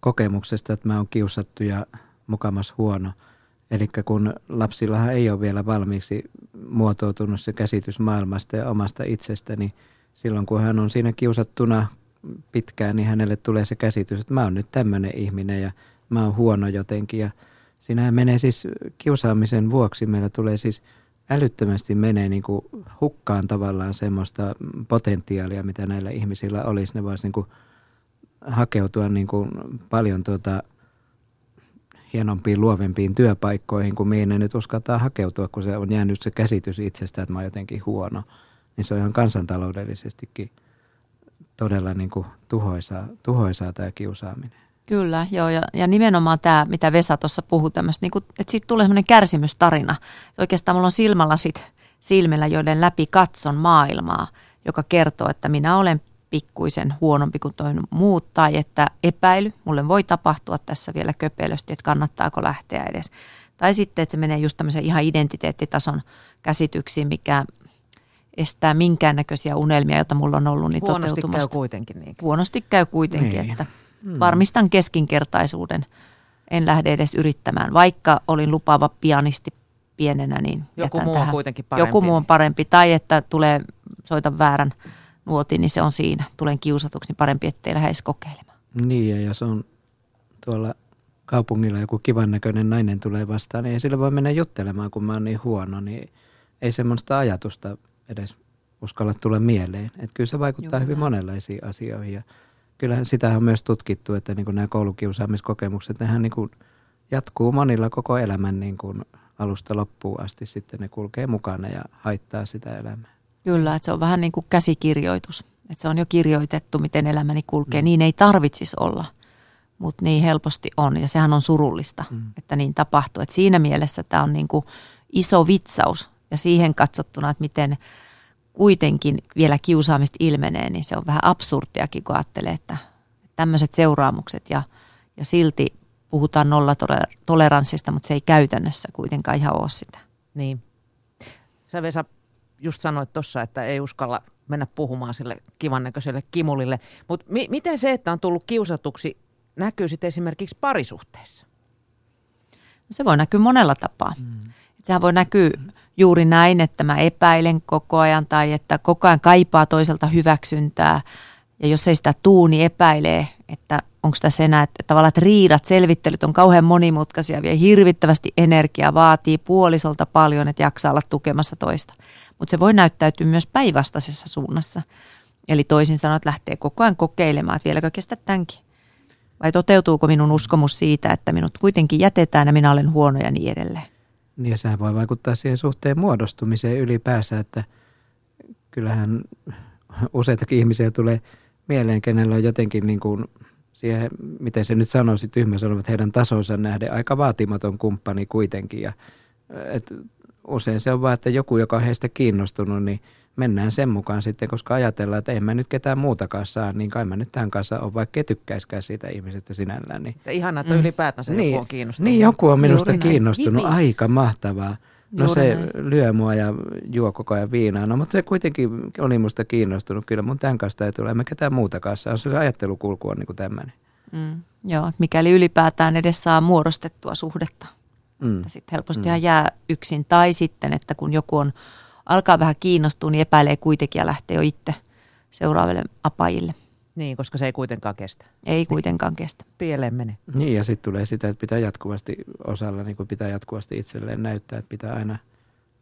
kokemuksesta, että mä oon kiusattu ja mukamas huono. Eli kun lapsillahan ei ole vielä valmiiksi muotoutunut se käsitys maailmasta ja omasta itsestä, niin silloin kun hän on siinä kiusattuna pitkään, niin hänelle tulee se käsitys, että mä oon nyt tämmöinen ihminen ja mä oon huono jotenkin. Ja siinähän menee siis kiusaamisen vuoksi, meillä tulee siis älyttömästi menee niin kuin hukkaan tavallaan semmoista potentiaalia, mitä näillä ihmisillä olisi. Ne voisi niin kuin hakeutua niin kuin paljon tuota, hienompiin, luovempiin työpaikkoihin, kuin mihin ne nyt uskaltaa hakeutua, kun se on jäänyt se käsitys itsestä, että mä oon jotenkin huono. Niin se on ihan kansantaloudellisestikin – todella niin kuin tuhoisaa, tuhoisaa tämä kiusaaminen. Kyllä, joo, ja, ja nimenomaan tämä, mitä Vesa tuossa puhui, tämmöistä, niin kuin, että siitä tulee semmoinen kärsimystarina. Oikeastaan mulla on silmälasit silmillä, joiden läpi katson maailmaa, joka kertoo, että minä olen pikkuisen huonompi kuin toinen muut, tai että epäily, mulle voi tapahtua tässä vielä köpelösti, että kannattaako lähteä edes. Tai sitten, että se menee just tämmöisen ihan identiteettitason käsityksiin, mikä estää minkäännäköisiä unelmia, joita mulla on ollut niin Huonosti käy kuitenkin. Niin. Huonosti käy kuitenkin, niin. että hmm. varmistan keskinkertaisuuden. En lähde edes yrittämään. Vaikka olin lupaava pianisti pienenä, niin Joku muu tähän. on kuitenkin parempi. Joku muu on parempi. Tai että tulee, soita väärän nuotin, niin se on siinä. Tulen kiusatuksi, niin parempi, ettei lähde edes kokeilemaan. Niin, ja jos on tuolla kaupungilla joku kivan näköinen nainen tulee vastaan, niin ei sillä voi mennä juttelemaan, kun mä oon niin huono, niin ei semmoista ajatusta edes uskalla tulla mieleen. Että kyllä se vaikuttaa Joo, hyvin monenlaisiin asioihin ja kyllähän sitä on myös tutkittu, että niin kuin nämä koulukiusaamiskokemukset, nehän niin kuin jatkuu monilla koko elämän niin kuin alusta loppuun asti. Sitten ne kulkee mukana ja haittaa sitä elämää. Kyllä, että se on vähän niin kuin käsikirjoitus. Että se on jo kirjoitettu, miten elämäni kulkee. Mm. Niin ei tarvitsisi olla, mutta niin helposti on. Ja sehän on surullista, mm. että niin tapahtuu. Et siinä mielessä tämä on niin kuin iso vitsaus. Ja siihen katsottuna, että miten kuitenkin vielä kiusaamista ilmenee, niin se on vähän absurdiakin, kun ajattelee, että tämmöiset seuraamukset ja, ja silti puhutaan nollatoleranssista, mutta se ei käytännössä kuitenkaan ihan ole sitä. Niin. Sä Vesa just sanoit tuossa, että ei uskalla mennä puhumaan sille kivan näköiselle kimulille. Mutta mi- miten se, että on tullut kiusatuksi, näkyy sitten esimerkiksi parisuhteessa? No se voi näkyä monella tapaa. Mm. Sehän voi näkyä juuri näin, että mä epäilen koko ajan tai että koko ajan kaipaa toiselta hyväksyntää. Ja jos ei sitä tuu, niin epäilee, että onko tässä enää, että tavallaan että riidat, selvittelyt on kauhean monimutkaisia, vie hirvittävästi energiaa, vaatii puolisolta paljon, että jaksaa olla tukemassa toista. Mutta se voi näyttäytyä myös päinvastaisessa suunnassa. Eli toisin sanoen, että lähtee koko ajan kokeilemaan, että vieläkö kestä tämänkin. Vai toteutuuko minun uskomus siitä, että minut kuitenkin jätetään ja minä olen huono ja niin edelleen. Ja sehän voi vaikuttaa siihen suhteen muodostumiseen ylipäänsä, että kyllähän useitakin ihmisiä tulee mieleen, kenellä on jotenkin niin kuin siihen, miten se nyt sanoisi, tyhmä sanoo, että heidän tasonsa nähden aika vaatimaton kumppani kuitenkin. Ja, et usein se on vaan, että joku, joka on heistä kiinnostunut, niin mennään sen mukaan sitten, koska ajatellaan, että en mä nyt ketään muutakaan saa, niin kai mä nyt tämän kanssa on, vaikka tykkäiskään siitä ihmisestä sinällään. Niin. Ihanaa, että mm. ylipäätänsä niin, joku on kiinnostunut. Niin, joku on minusta Juuri kiinnostunut. Näin. Aika mahtavaa. No Juuri se näin. lyö mua ja juo koko ajan viinaa, no mutta se kuitenkin oli musta kiinnostunut. Kyllä mun tämän kanssa ei tule, en mä ketään muuta kanssa. On se ajattelukulku on niin kuin tämmöinen. Mm, joo, mikäli ylipäätään edes saa muodostettua suhdetta. Mm. Sitten helposti mm. jää yksin. Tai sitten, että kun joku on, alkaa vähän kiinnostua, niin epäilee kuitenkin ja lähtee jo itse seuraaville apajille. Niin, koska se ei kuitenkaan kestä. Ei kuitenkaan kestä. Pieleen mene. Niin, ja sitten tulee sitä, että pitää jatkuvasti osalla, niin kuin pitää jatkuvasti itselleen näyttää, että pitää aina,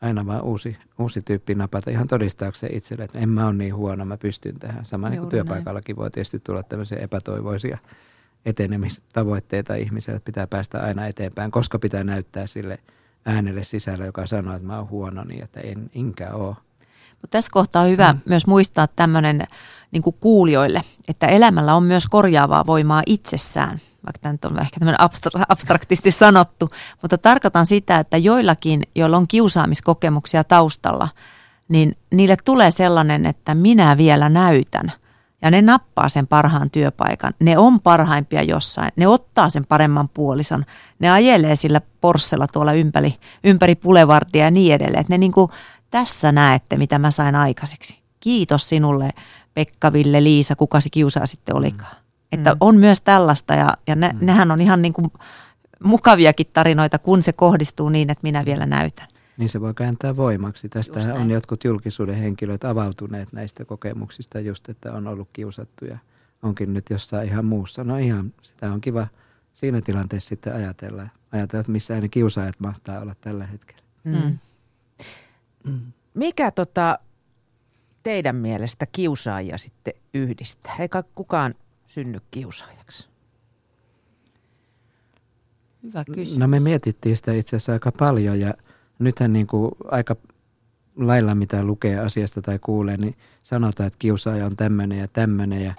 aina vaan uusi, uusi tyyppi napata ihan todistaakseen itselle, että en mä ole niin huono, mä pystyn tähän. Sama niin kuin työpaikallakin näin. voi tietysti tulla tämmöisiä epätoivoisia etenemistavoitteita ihmiselle, että pitää päästä aina eteenpäin, koska pitää näyttää sille äänelle sisällä, joka sanoo, että mä oon huono, niin että en, enkä ole. Mutta tässä kohtaa on hyvä mm. myös muistaa tämmöinen niin kuulijoille, että elämällä on myös korjaavaa voimaa itsessään, vaikka tämä nyt on ehkä tämmöinen abstraktisti sanottu, mutta tarkoitan sitä, että joillakin, joilla on kiusaamiskokemuksia taustalla, niin niille tulee sellainen, että minä vielä näytän – ja ne nappaa sen parhaan työpaikan. Ne on parhaimpia jossain. Ne ottaa sen paremman puolison. Ne ajelee sillä porssella tuolla ympäri, ympäri pulevardia ja niin edelleen. Että ne niin kuin, tässä näette, mitä mä sain aikaiseksi. Kiitos sinulle, Pekka, Ville, Liisa, kuka se kiusaa sitten olikaan. Mm. Että mm. on myös tällaista ja, ja ne, mm. nehän on ihan niin kuin mukaviakin tarinoita, kun se kohdistuu niin, että minä vielä näytän. Niin se voi kääntää voimaksi. Tästä on jotkut julkisuuden henkilöt avautuneet näistä kokemuksista just, että on ollut kiusattu ja onkin nyt jossain ihan muussa. No ihan, sitä on kiva siinä tilanteessa sitten ajatella. Ajatella, että missä ne kiusaajat mahtaa olla tällä hetkellä. Mm. Mm. Mikä tota, teidän mielestä kiusaajia sitten yhdistää? Eikä kukaan synny kiusaajaksi. Hyvä kysymys. No me mietittiin sitä itse asiassa aika paljon ja nythän niin kuin aika lailla mitä lukee asiasta tai kuulee, niin sanotaan, että kiusaaja on tämmöinen ja tämmöinen ja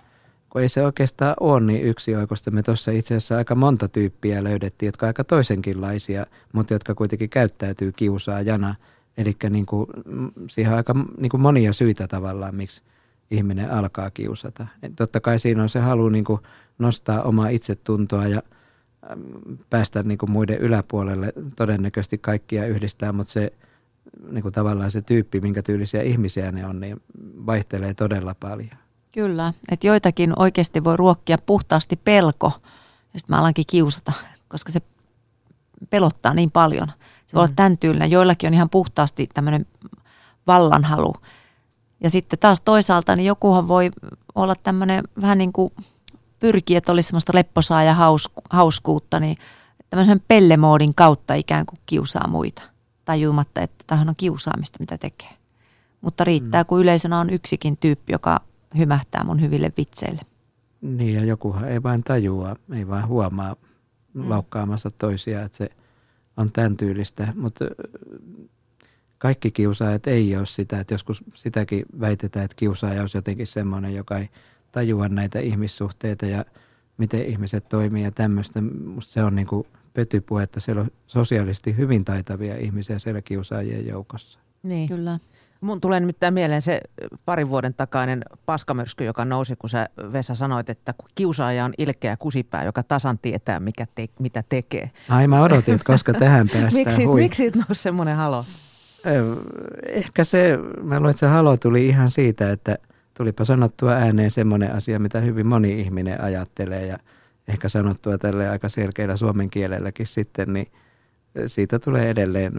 kun ei se oikeastaan ole niin yksi oikosta. Me tuossa itse asiassa aika monta tyyppiä löydettiin, jotka aika toisenkinlaisia, mutta jotka kuitenkin käyttäytyy kiusaajana. Eli niin kuin, mm, siihen on aika niin kuin monia syitä tavallaan, miksi ihminen alkaa kiusata. Et totta kai siinä on se halu niin kuin nostaa omaa itsetuntoa ja – päästä niin kuin muiden yläpuolelle. Todennäköisesti kaikkia yhdistää, mutta se niin kuin tavallaan se tyyppi, minkä tyylisiä ihmisiä ne on, niin vaihtelee todella paljon. Kyllä, että joitakin oikeasti voi ruokkia puhtaasti pelko, ja sitten mä alankin kiusata, koska se pelottaa niin paljon. Se voi mm. olla tämän tyylinen. Joillakin on ihan puhtaasti tämmöinen vallanhalu. Ja sitten taas toisaalta, niin jokuhan voi olla tämmöinen vähän niin kuin pyrkii, että olisi semmoista lepposaa ja hausku, hauskuutta, niin tämmöisen pellemoodin kautta ikään kuin kiusaa muita, tajumatta, että tähän on kiusaamista, mitä tekee. Mutta riittää, mm. kun yleisönä on yksikin tyyppi, joka hymähtää mun hyville vitseille. Niin ja jokuhan ei vain tajua, ei vaan huomaa Mm. laukkaamassa toisia, että se on tämän tyylistä. Mutta kaikki kiusaajat ei ole sitä, että joskus sitäkin väitetään, että kiusaaja olisi jotenkin semmoinen, joka ei tajua näitä ihmissuhteita ja miten ihmiset toimii ja tämmöistä. Musta se on niin kuin pötypuhe, että siellä on sosiaalisesti hyvin taitavia ihmisiä siellä kiusaajien joukossa. Niin. Kyllä. Mun tulee nimittäin mieleen se parin vuoden takainen paskamyrsky, joka nousi, kun sä Vesa sanoit, että kiusaaja on ilkeä kusipää, joka tasan tietää, mikä te, mitä tekee. Ai mä odotin, että koska tähän päästään. Miksi, Hui. miksi siitä nousi semmoinen halo? Ehkä se, mä luulen, että se halo tuli ihan siitä, että tulipa sanottua ääneen semmoinen asia, mitä hyvin moni ihminen ajattelee ja ehkä sanottua tälle aika selkeällä suomen kielelläkin sitten, niin siitä tulee edelleen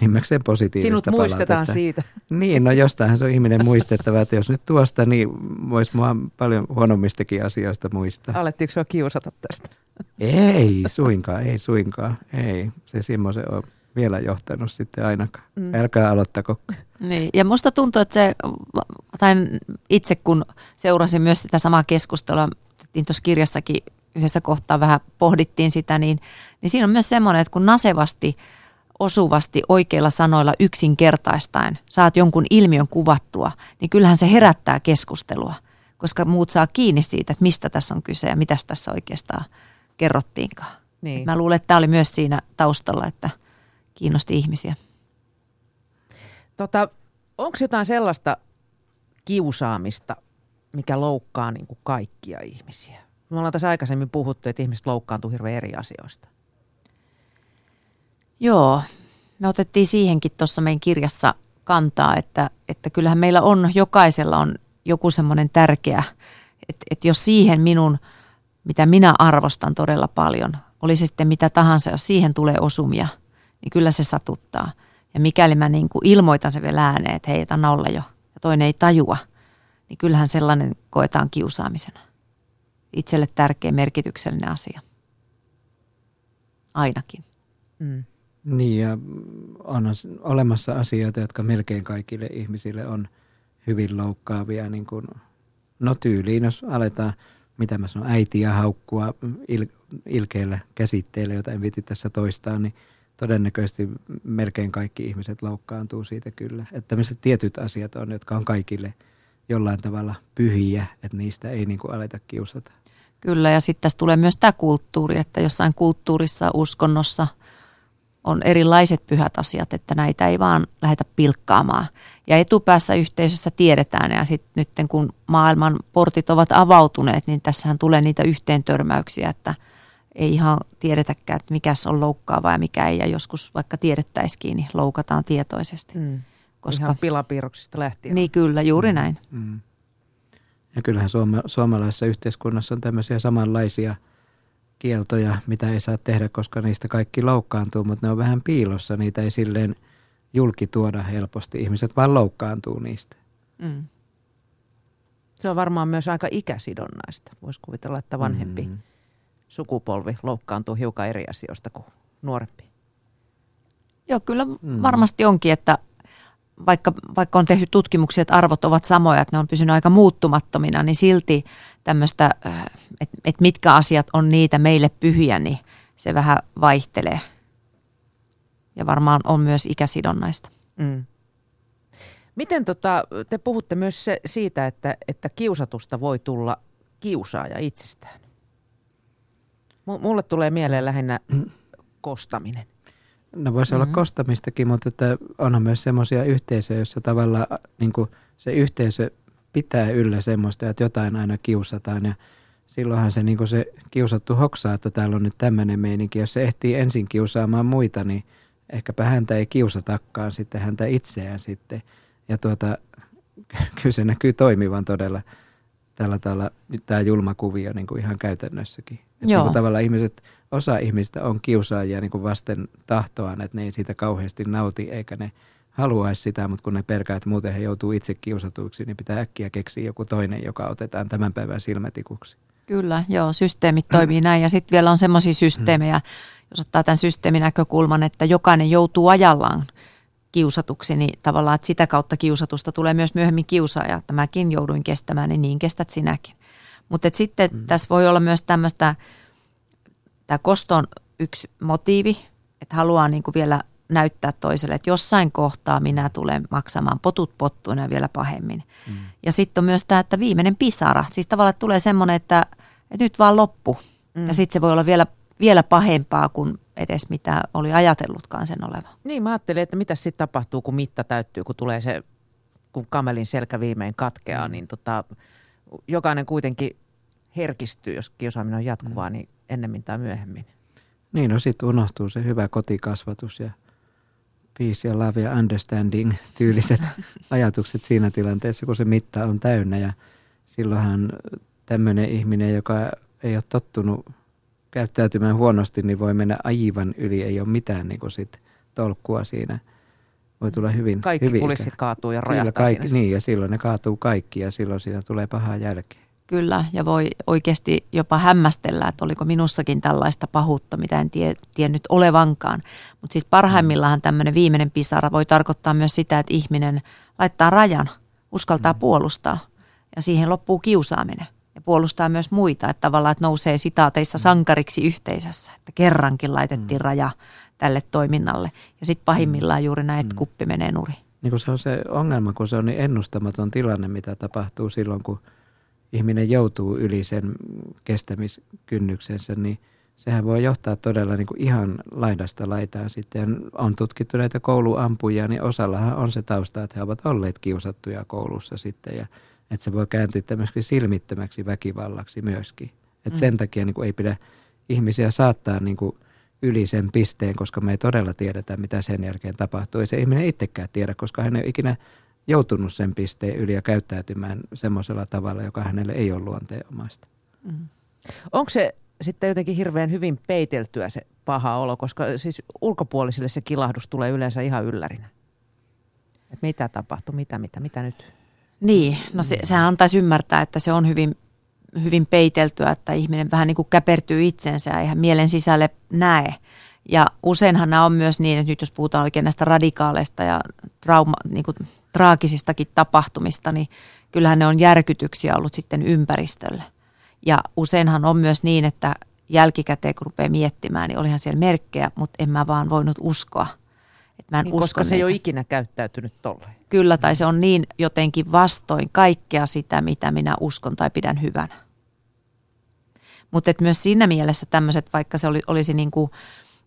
enimmäkseen positiivista Sinut muistetaan palautetta. siitä. Niin, no jostainhan se on ihminen muistettava, että jos nyt tuosta, niin voisi mua paljon huonommistakin asioista muistaa. Alettiinko sinua kiusata tästä? Ei suinkaan, ei suinkaan, ei. Se semmoisen on vielä johtanut sitten ainakaan. Mm. Älkää aloittako. Niin, ja musta tuntuu, että se, tai itse kun seurasin myös sitä samaa keskustelua, niin tuossa kirjassakin yhdessä kohtaa vähän pohdittiin sitä, niin, niin siinä on myös semmoinen, että kun nasevasti, osuvasti, oikeilla sanoilla yksinkertaistaen saat jonkun ilmiön kuvattua, niin kyllähän se herättää keskustelua, koska muut saa kiinni siitä, että mistä tässä on kyse ja mitä tässä oikeastaan kerrottiinkaan. Niin. Mä luulen, että tämä oli myös siinä taustalla, että kiinnosti ihmisiä. Tota, Onko jotain sellaista kiusaamista, mikä loukkaa niin kuin kaikkia ihmisiä? Me ollaan tässä aikaisemmin puhuttu, että ihmiset loukkaantuu hirveän eri asioista. Joo, me otettiin siihenkin tuossa meidän kirjassa kantaa, että, että kyllähän meillä on, jokaisella on joku semmoinen tärkeä, että, että jos siihen minun, mitä minä arvostan todella paljon, oli se sitten mitä tahansa, jos siihen tulee osumia, niin kyllä se satuttaa. Ja mikäli mä niin kuin ilmoitan se vielä ääneen, että hei, anna olla jo, ja toinen ei tajua, niin kyllähän sellainen koetaan kiusaamisena. Itselle tärkeä, merkityksellinen asia. Ainakin. Mm. Niin ja on olemassa asioita, jotka melkein kaikille ihmisille on hyvin loukkaavia. Niin kuin, no tyyliin, jos aletaan, mitä mä sanon, äitiä haukkua il, ilkeillä käsitteillä, jota en viti tässä toistaa, niin todennäköisesti melkein kaikki ihmiset loukkaantuu siitä kyllä. Että tämmöiset tietyt asiat on, jotka on kaikille jollain tavalla pyhiä, että niistä ei niin kuin aleta kiusata. Kyllä, ja sitten tässä tulee myös tämä kulttuuri, että jossain kulttuurissa, uskonnossa on erilaiset pyhät asiat, että näitä ei vaan lähdetä pilkkaamaan. Ja etupäässä yhteisössä tiedetään, ja sitten nyt kun maailman portit ovat avautuneet, niin tässähän tulee niitä yhteen törmäyksiä, että ei ihan tiedetäkään, että mikä on loukkaava ja mikä ei, ja joskus vaikka tiedettäisikin, niin loukataan tietoisesti. Mm. Koska, Ihan pilapiirroksista lähtien. niin kyllä, juuri näin. Mm. Ja kyllähän suoma, suomalaisessa yhteiskunnassa on tämmöisiä samanlaisia kieltoja, mitä ei saa tehdä, koska niistä kaikki loukkaantuu, mutta ne on vähän piilossa. Niitä ei silleen julki tuoda helposti. Ihmiset vaan loukkaantuu niistä. Mm. Se on varmaan myös aika ikäsidonnaista. Voisi kuvitella, että vanhempi mm. Sukupolvi loukkaantuu hiukan eri asioista kuin nuorempi. Joo, kyllä mm. varmasti onkin, että vaikka, vaikka on tehty tutkimuksia, että arvot ovat samoja, että ne on pysynyt aika muuttumattomina, niin silti tämmöistä, että et mitkä asiat on niitä meille pyhiä, niin se vähän vaihtelee. Ja varmaan on myös ikäsidonnaista. Mm. Miten tota, te puhutte myös se, siitä, että, että kiusatusta voi tulla kiusaaja itsestään? Mulle tulee mieleen lähinnä kostaminen. No voisi mm-hmm. olla kostamistakin, mutta että onhan myös semmoisia yhteisöjä, joissa tavallaan niin kuin se yhteisö pitää yllä semmoista, että jotain aina kiusataan ja silloinhan se, niin kuin se kiusattu hoksaa, että täällä on nyt tämmöinen meininki. Jos se ehtii ensin kiusaamaan muita, niin ehkäpä häntä ei kiusatakaan sitten häntä itseään sitten. Ja tuota, kyllä se näkyy toimivan todella tällä tavalla tämä julma kuvio niin kuin ihan käytännössäkin. Että niin kuin tavallaan ihmiset, osa ihmistä on kiusaajia niin kuin vasten tahtoaan, että ne ei siitä kauheasti nauti eikä ne haluaisi sitä, mutta kun ne pelkää, että muuten he joutuu itse kiusatuiksi, niin pitää äkkiä keksiä joku toinen, joka otetaan tämän päivän silmätikuksi. Kyllä, joo, systeemit toimii näin ja sitten vielä on semmoisia systeemejä, jos ottaa tämän systeemin näkökulman, että jokainen joutuu ajallaan kiusatuksi, niin tavallaan, että sitä kautta kiusatusta tulee myös myöhemmin kiusaaja, että mäkin jouduin kestämään, niin niin kestät sinäkin. Mutta sitten mm. tässä voi olla myös tämmöistä, tämä kosto on yksi motiivi, että haluaa niin kuin vielä näyttää toiselle, että jossain kohtaa minä tulen maksamaan potut pottuina vielä pahemmin. Mm. Ja sitten on myös tämä, että viimeinen pisara. Siis tavallaan tulee semmoinen, että, että nyt vaan loppu. Mm. Ja sitten se voi olla vielä, vielä pahempaa kuin edes mitä oli ajatellutkaan sen oleva. Niin, mä ajattelin, että mitä sitten tapahtuu, kun mitta täyttyy, kun tulee se, kun kamelin selkä viimein katkeaa, niin tota, jokainen kuitenkin herkistyy, jos kiusaaminen on jatkuvaa, mm. niin ennemmin tai myöhemmin. Niin, no sitten unohtuu se hyvä kotikasvatus ja peace ja love ja understanding tyyliset ajatukset siinä tilanteessa, kun se mitta on täynnä. Ja silloinhan tämmöinen ihminen, joka ei ole tottunut käyttäytymään huonosti, niin voi mennä aivan yli. Ei ole mitään niin kuin sit tolkkua siinä. Voi tulla hyvin Kaikki hyvin kulissit kaatuu ja rojahtaa kaikki, Niin, ja silloin ne kaatuu kaikki ja silloin siinä tulee pahaa jälkeen. Kyllä, ja voi oikeasti jopa hämmästellä, että oliko minussakin tällaista pahuutta, mitä en tie, tiennyt olevankaan. Mutta siis parhaimmillaan tämmöinen viimeinen pisara voi tarkoittaa myös sitä, että ihminen laittaa rajan, uskaltaa mm. puolustaa, ja siihen loppuu kiusaaminen. Ja puolustaa myös muita, että tavallaan että nousee sitaateissa mm. sankariksi yhteisössä, että kerrankin laitettiin mm. raja tälle toiminnalle. Ja sitten pahimmillaan juuri näin, että kuppi menee nuri. Niin kun se on se ongelma, kun se on niin ennustamaton tilanne, mitä tapahtuu silloin, kun – ihminen joutuu yli sen kestämiskynnyksensä, niin sehän voi johtaa todella niin kuin ihan laidasta laitaan sitten. On tutkittu näitä kouluampujia, niin osallahan on se tausta, että he ovat olleet kiusattuja koulussa sitten ja että se voi kääntyä tämmöiseksi silmittömäksi väkivallaksi myöskin. Että mm. sen takia niin kuin ei pidä ihmisiä saattaa niin kuin yli sen pisteen, koska me ei todella tiedetä, mitä sen jälkeen tapahtuu. Ei se ihminen itsekään tiedä, koska hän ei ole ikinä joutunut sen pisteen yli ja käyttäytymään semmoisella tavalla, joka hänelle ei ole luonteenomaista. Mm. Onko se sitten jotenkin hirveän hyvin peiteltyä se paha olo, koska siis ulkopuolisille se kilahdus tulee yleensä ihan yllärinä. Et mitä tapahtuu, mitä, mitä, mitä nyt? Niin, no se, sehän antaisi ymmärtää, että se on hyvin, hyvin peiteltyä, että ihminen vähän niin kuin käpertyy itsensä ja ihan mielen sisälle näe. Ja useinhan nämä on myös niin, että nyt jos puhutaan oikein näistä radikaaleista ja trauma, niin kuin traagisistakin tapahtumista, niin kyllähän ne on järkytyksiä ollut sitten ympäristölle. Ja useinhan on myös niin, että jälkikäteen kun rupeaa miettimään, niin olihan siellä merkkejä, mutta en mä vaan voinut uskoa. Että mä en niin, koska se ei ole ikinä käyttäytynyt tolleen. Kyllä, tai se on niin jotenkin vastoin kaikkea sitä, mitä minä uskon tai pidän hyvänä. Mutta myös siinä mielessä tämmöiset, vaikka se oli, olisi niin kuin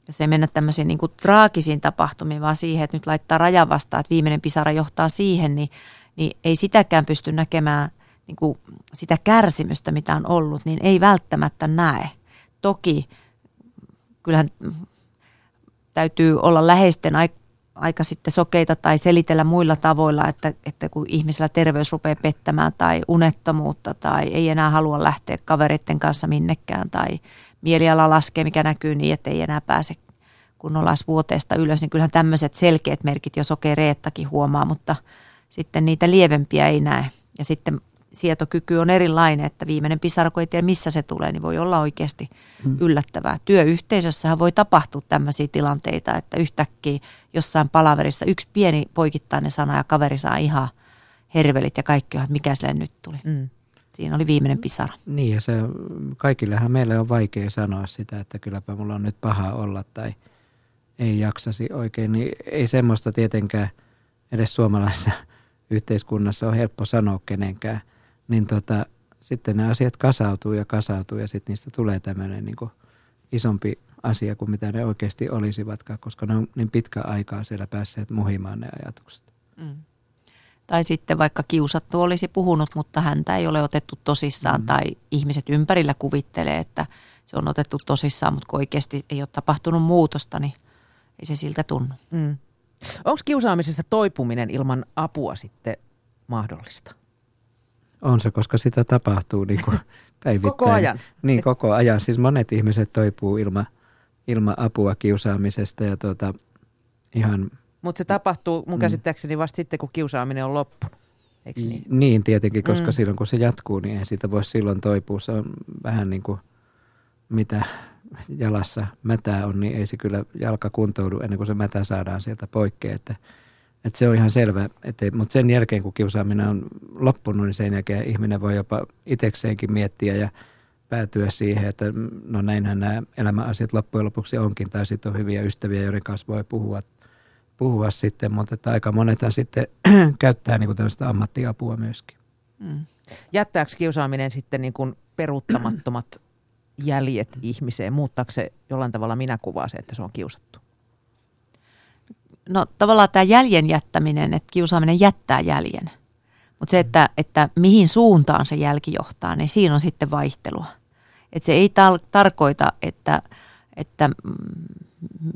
se ei mennä tämmöisiin niin kuin traagisiin tapahtumiin, vaan siihen, että nyt laittaa rajan vastaan, että viimeinen pisara johtaa siihen, niin, niin ei sitäkään pysty näkemään niin kuin sitä kärsimystä, mitä on ollut, niin ei välttämättä näe. Toki kyllähän täytyy olla läheisten aika sitten sokeita tai selitellä muilla tavoilla, että, että kun ihmisellä terveys rupeaa pettämään tai unettomuutta tai ei enää halua lähteä kavereiden kanssa minnekään tai mieliala laskee, mikä näkyy niin, että ei enää pääse kunnolla vuoteesta ylös, niin kyllähän tämmöiset selkeät merkit jo sokereettakin huomaa, mutta sitten niitä lievempiä ei näe. Ja sitten sietokyky on erilainen, että viimeinen pisara, kun ei tiedä missä se tulee, niin voi olla oikeasti hmm. yllättävää. Työyhteisössähän voi tapahtua tämmöisiä tilanteita, että yhtäkkiä jossain palaverissa yksi pieni poikittainen sana ja kaveri saa ihan hervelit ja kaikki että mikä sille nyt tuli. Hmm. Siinä oli viimeinen pisara. Niin ja se, kaikillehan meille on vaikea sanoa sitä, että kylläpä mulla on nyt paha olla tai ei jaksasi oikein. Niin ei semmoista tietenkään edes suomalaisessa yhteiskunnassa ole helppo sanoa kenenkään. Niin tota, sitten ne asiat kasautuu ja kasautuu ja sitten niistä tulee tämmöinen niin isompi asia kuin mitä ne oikeasti olisivatkaan, koska ne on niin pitkä aikaa siellä päässeet muhimaan ne ajatukset. Mm. Tai sitten vaikka kiusattu olisi puhunut, mutta häntä ei ole otettu tosissaan mm. tai ihmiset ympärillä kuvittelee, että se on otettu tosissaan, mutta kun oikeasti ei ole tapahtunut muutosta, niin ei se siltä tunnu. Mm. Onko kiusaamisesta toipuminen ilman apua sitten mahdollista? On se, koska sitä tapahtuu niin kuin päivittäin. koko ajan? Niin, koko ajan. Siis monet ihmiset toipuu ilman ilma apua kiusaamisesta ja tuota, ihan mutta se tapahtuu mun mm. käsittääkseni vasta sitten, kun kiusaaminen on loppunut. Eikö niin? Niin, tietenkin, koska mm. silloin kun se jatkuu, niin ei siitä voi silloin toipua. Se on vähän niin kuin mitä jalassa mätää on, niin ei se kyllä jalka kuntoudu ennen kuin se mätä saadaan sieltä poikkeen. Että, että se on ihan selvä, mutta sen jälkeen kun kiusaaminen on loppunut, niin sen jälkeen ihminen voi jopa itsekseenkin miettiä ja päätyä siihen, että no näinhän nämä elämäasiat loppujen lopuksi onkin, tai sitten on hyviä ystäviä, joiden kanssa voi puhua, puhua sitten, mutta että aika monethan sitten käyttää niin kuin tällaista ammattiapua myöskin. Mm. Jättääkö kiusaaminen sitten niin kuin peruuttamattomat jäljet ihmiseen? Muuttaako se jollain tavalla minä kuvaa se, että se on kiusattu? No tavallaan tämä jäljen jättäminen, että kiusaaminen jättää jäljen. Mutta se, että, että mihin suuntaan se jälki johtaa, niin siinä on sitten vaihtelua. Et se ei tar- tarkoita, että, että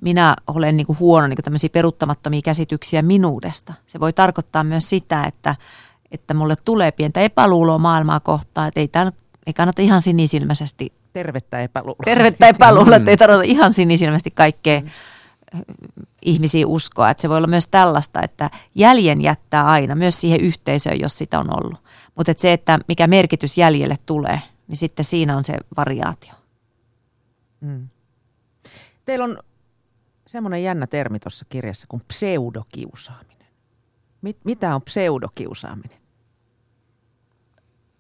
minä olen niin kuin huono niin kuin tämmöisiä peruuttamattomia käsityksiä minuudesta. Se voi tarkoittaa myös sitä, että, että mulle tulee pientä epäluuloa maailmaa kohtaan, että ei, tämän, ei kannata ihan sinisilmäisesti. Tervettä epäluuloa. Tervettä epäluuloa, että ei tarvita ihan sinisilmäisesti kaikkea mm. Ihmisiä uskoa. Että se voi olla myös tällaista, että jäljen jättää aina, myös siihen yhteisöön, jos sitä on ollut. Mutta että se, että mikä merkitys jäljelle tulee, niin sitten siinä on se variaatio. Mm. Teillä on semmoinen jännä termi tuossa kirjassa kuin pseudokiusaaminen. Mit, mitä on pseudokiusaaminen?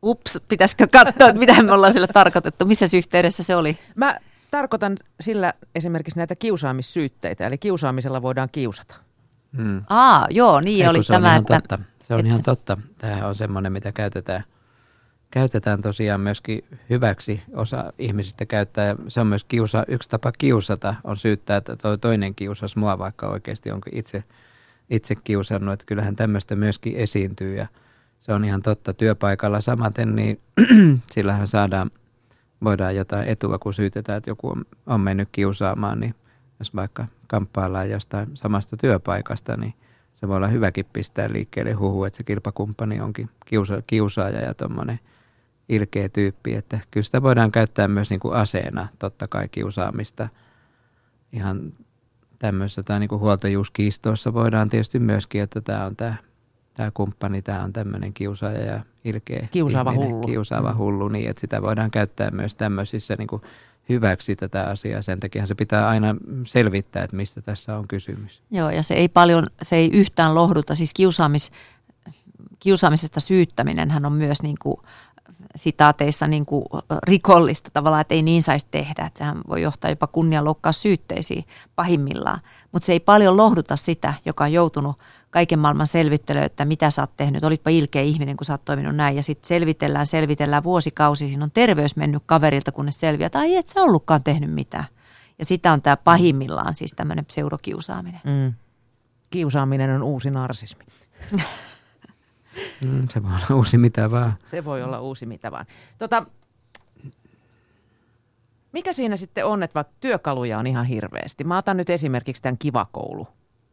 Ups, pitäisikö katsoa, että mitä me ollaan sillä tarkoitettu? Missä yhteydessä se oli? Mä tarkoitan sillä esimerkiksi näitä kiusaamissyytteitä, eli kiusaamisella voidaan kiusata. Hmm. Aa, joo, niin Eiku, oli se tämä. On että, totta. Se on että, ihan totta. Tämähän on semmoinen, mitä käytetään, käytetään tosiaan myöskin hyväksi. Osa ihmisistä käyttää, se on myös kiusa, yksi tapa kiusata, on syyttää, että toi toinen kiusas mua, vaikka oikeasti onko itse, itse kiusannut. Että kyllähän tämmöistä myöskin esiintyy ja se on ihan totta työpaikalla samaten, niin sillähän saadaan voidaan jotain etua, kun syytetään, että joku on, on mennyt kiusaamaan, niin jos vaikka kamppaillaan jostain samasta työpaikasta, niin se voi olla hyväkin pistää liikkeelle huhu, että se kilpakumppani onkin kiusa, kiusaaja ja tuommoinen ilkeä tyyppi. Että kyllä sitä voidaan käyttää myös niin kuin aseena, totta kai kiusaamista. Ihan tämmöisessä tai niin kuin huoltajuuskiistoissa voidaan tietysti myöskin, että tämä on tämä tämä kumppani, tämä on tämmöinen kiusaaja ja ilkeä Kiusaava ihminen, hullu. Kiusaava mm. hullu, niin että sitä voidaan käyttää myös tämmöisissä niin kuin hyväksi tätä asiaa. Sen takia se pitää aina selvittää, että mistä tässä on kysymys. Joo, ja se ei paljon, se ei yhtään lohduta. Siis kiusaamis, kiusaamisesta syyttäminen hän on myös niin kuin sitaateissa niin kuin rikollista tavallaan, että ei niin saisi tehdä. Että sehän voi johtaa jopa kunnianloukkaa syytteisiin pahimmillaan. Mutta se ei paljon lohduta sitä, joka on joutunut kaiken maailman selvittelyä, että mitä sä oot tehnyt, olitpa ilkeä ihminen, kun sä oot toiminut näin. Ja sitten selvitellään, selvitellään vuosikausi, siinä on terveys mennyt kaverilta, kunnes selviää, että ai et sä ollutkaan tehnyt mitään. Ja sitä on tämä pahimmillaan siis tämmöinen pseudokiusaaminen. Mm. Kiusaaminen on uusi narsismi. mm, se voi olla uusi mitä vaan. Se voi olla uusi mitä vaan. Tota, mikä siinä sitten on, että vaikka työkaluja on ihan hirveästi. Mä otan nyt esimerkiksi tämän Kivakoulu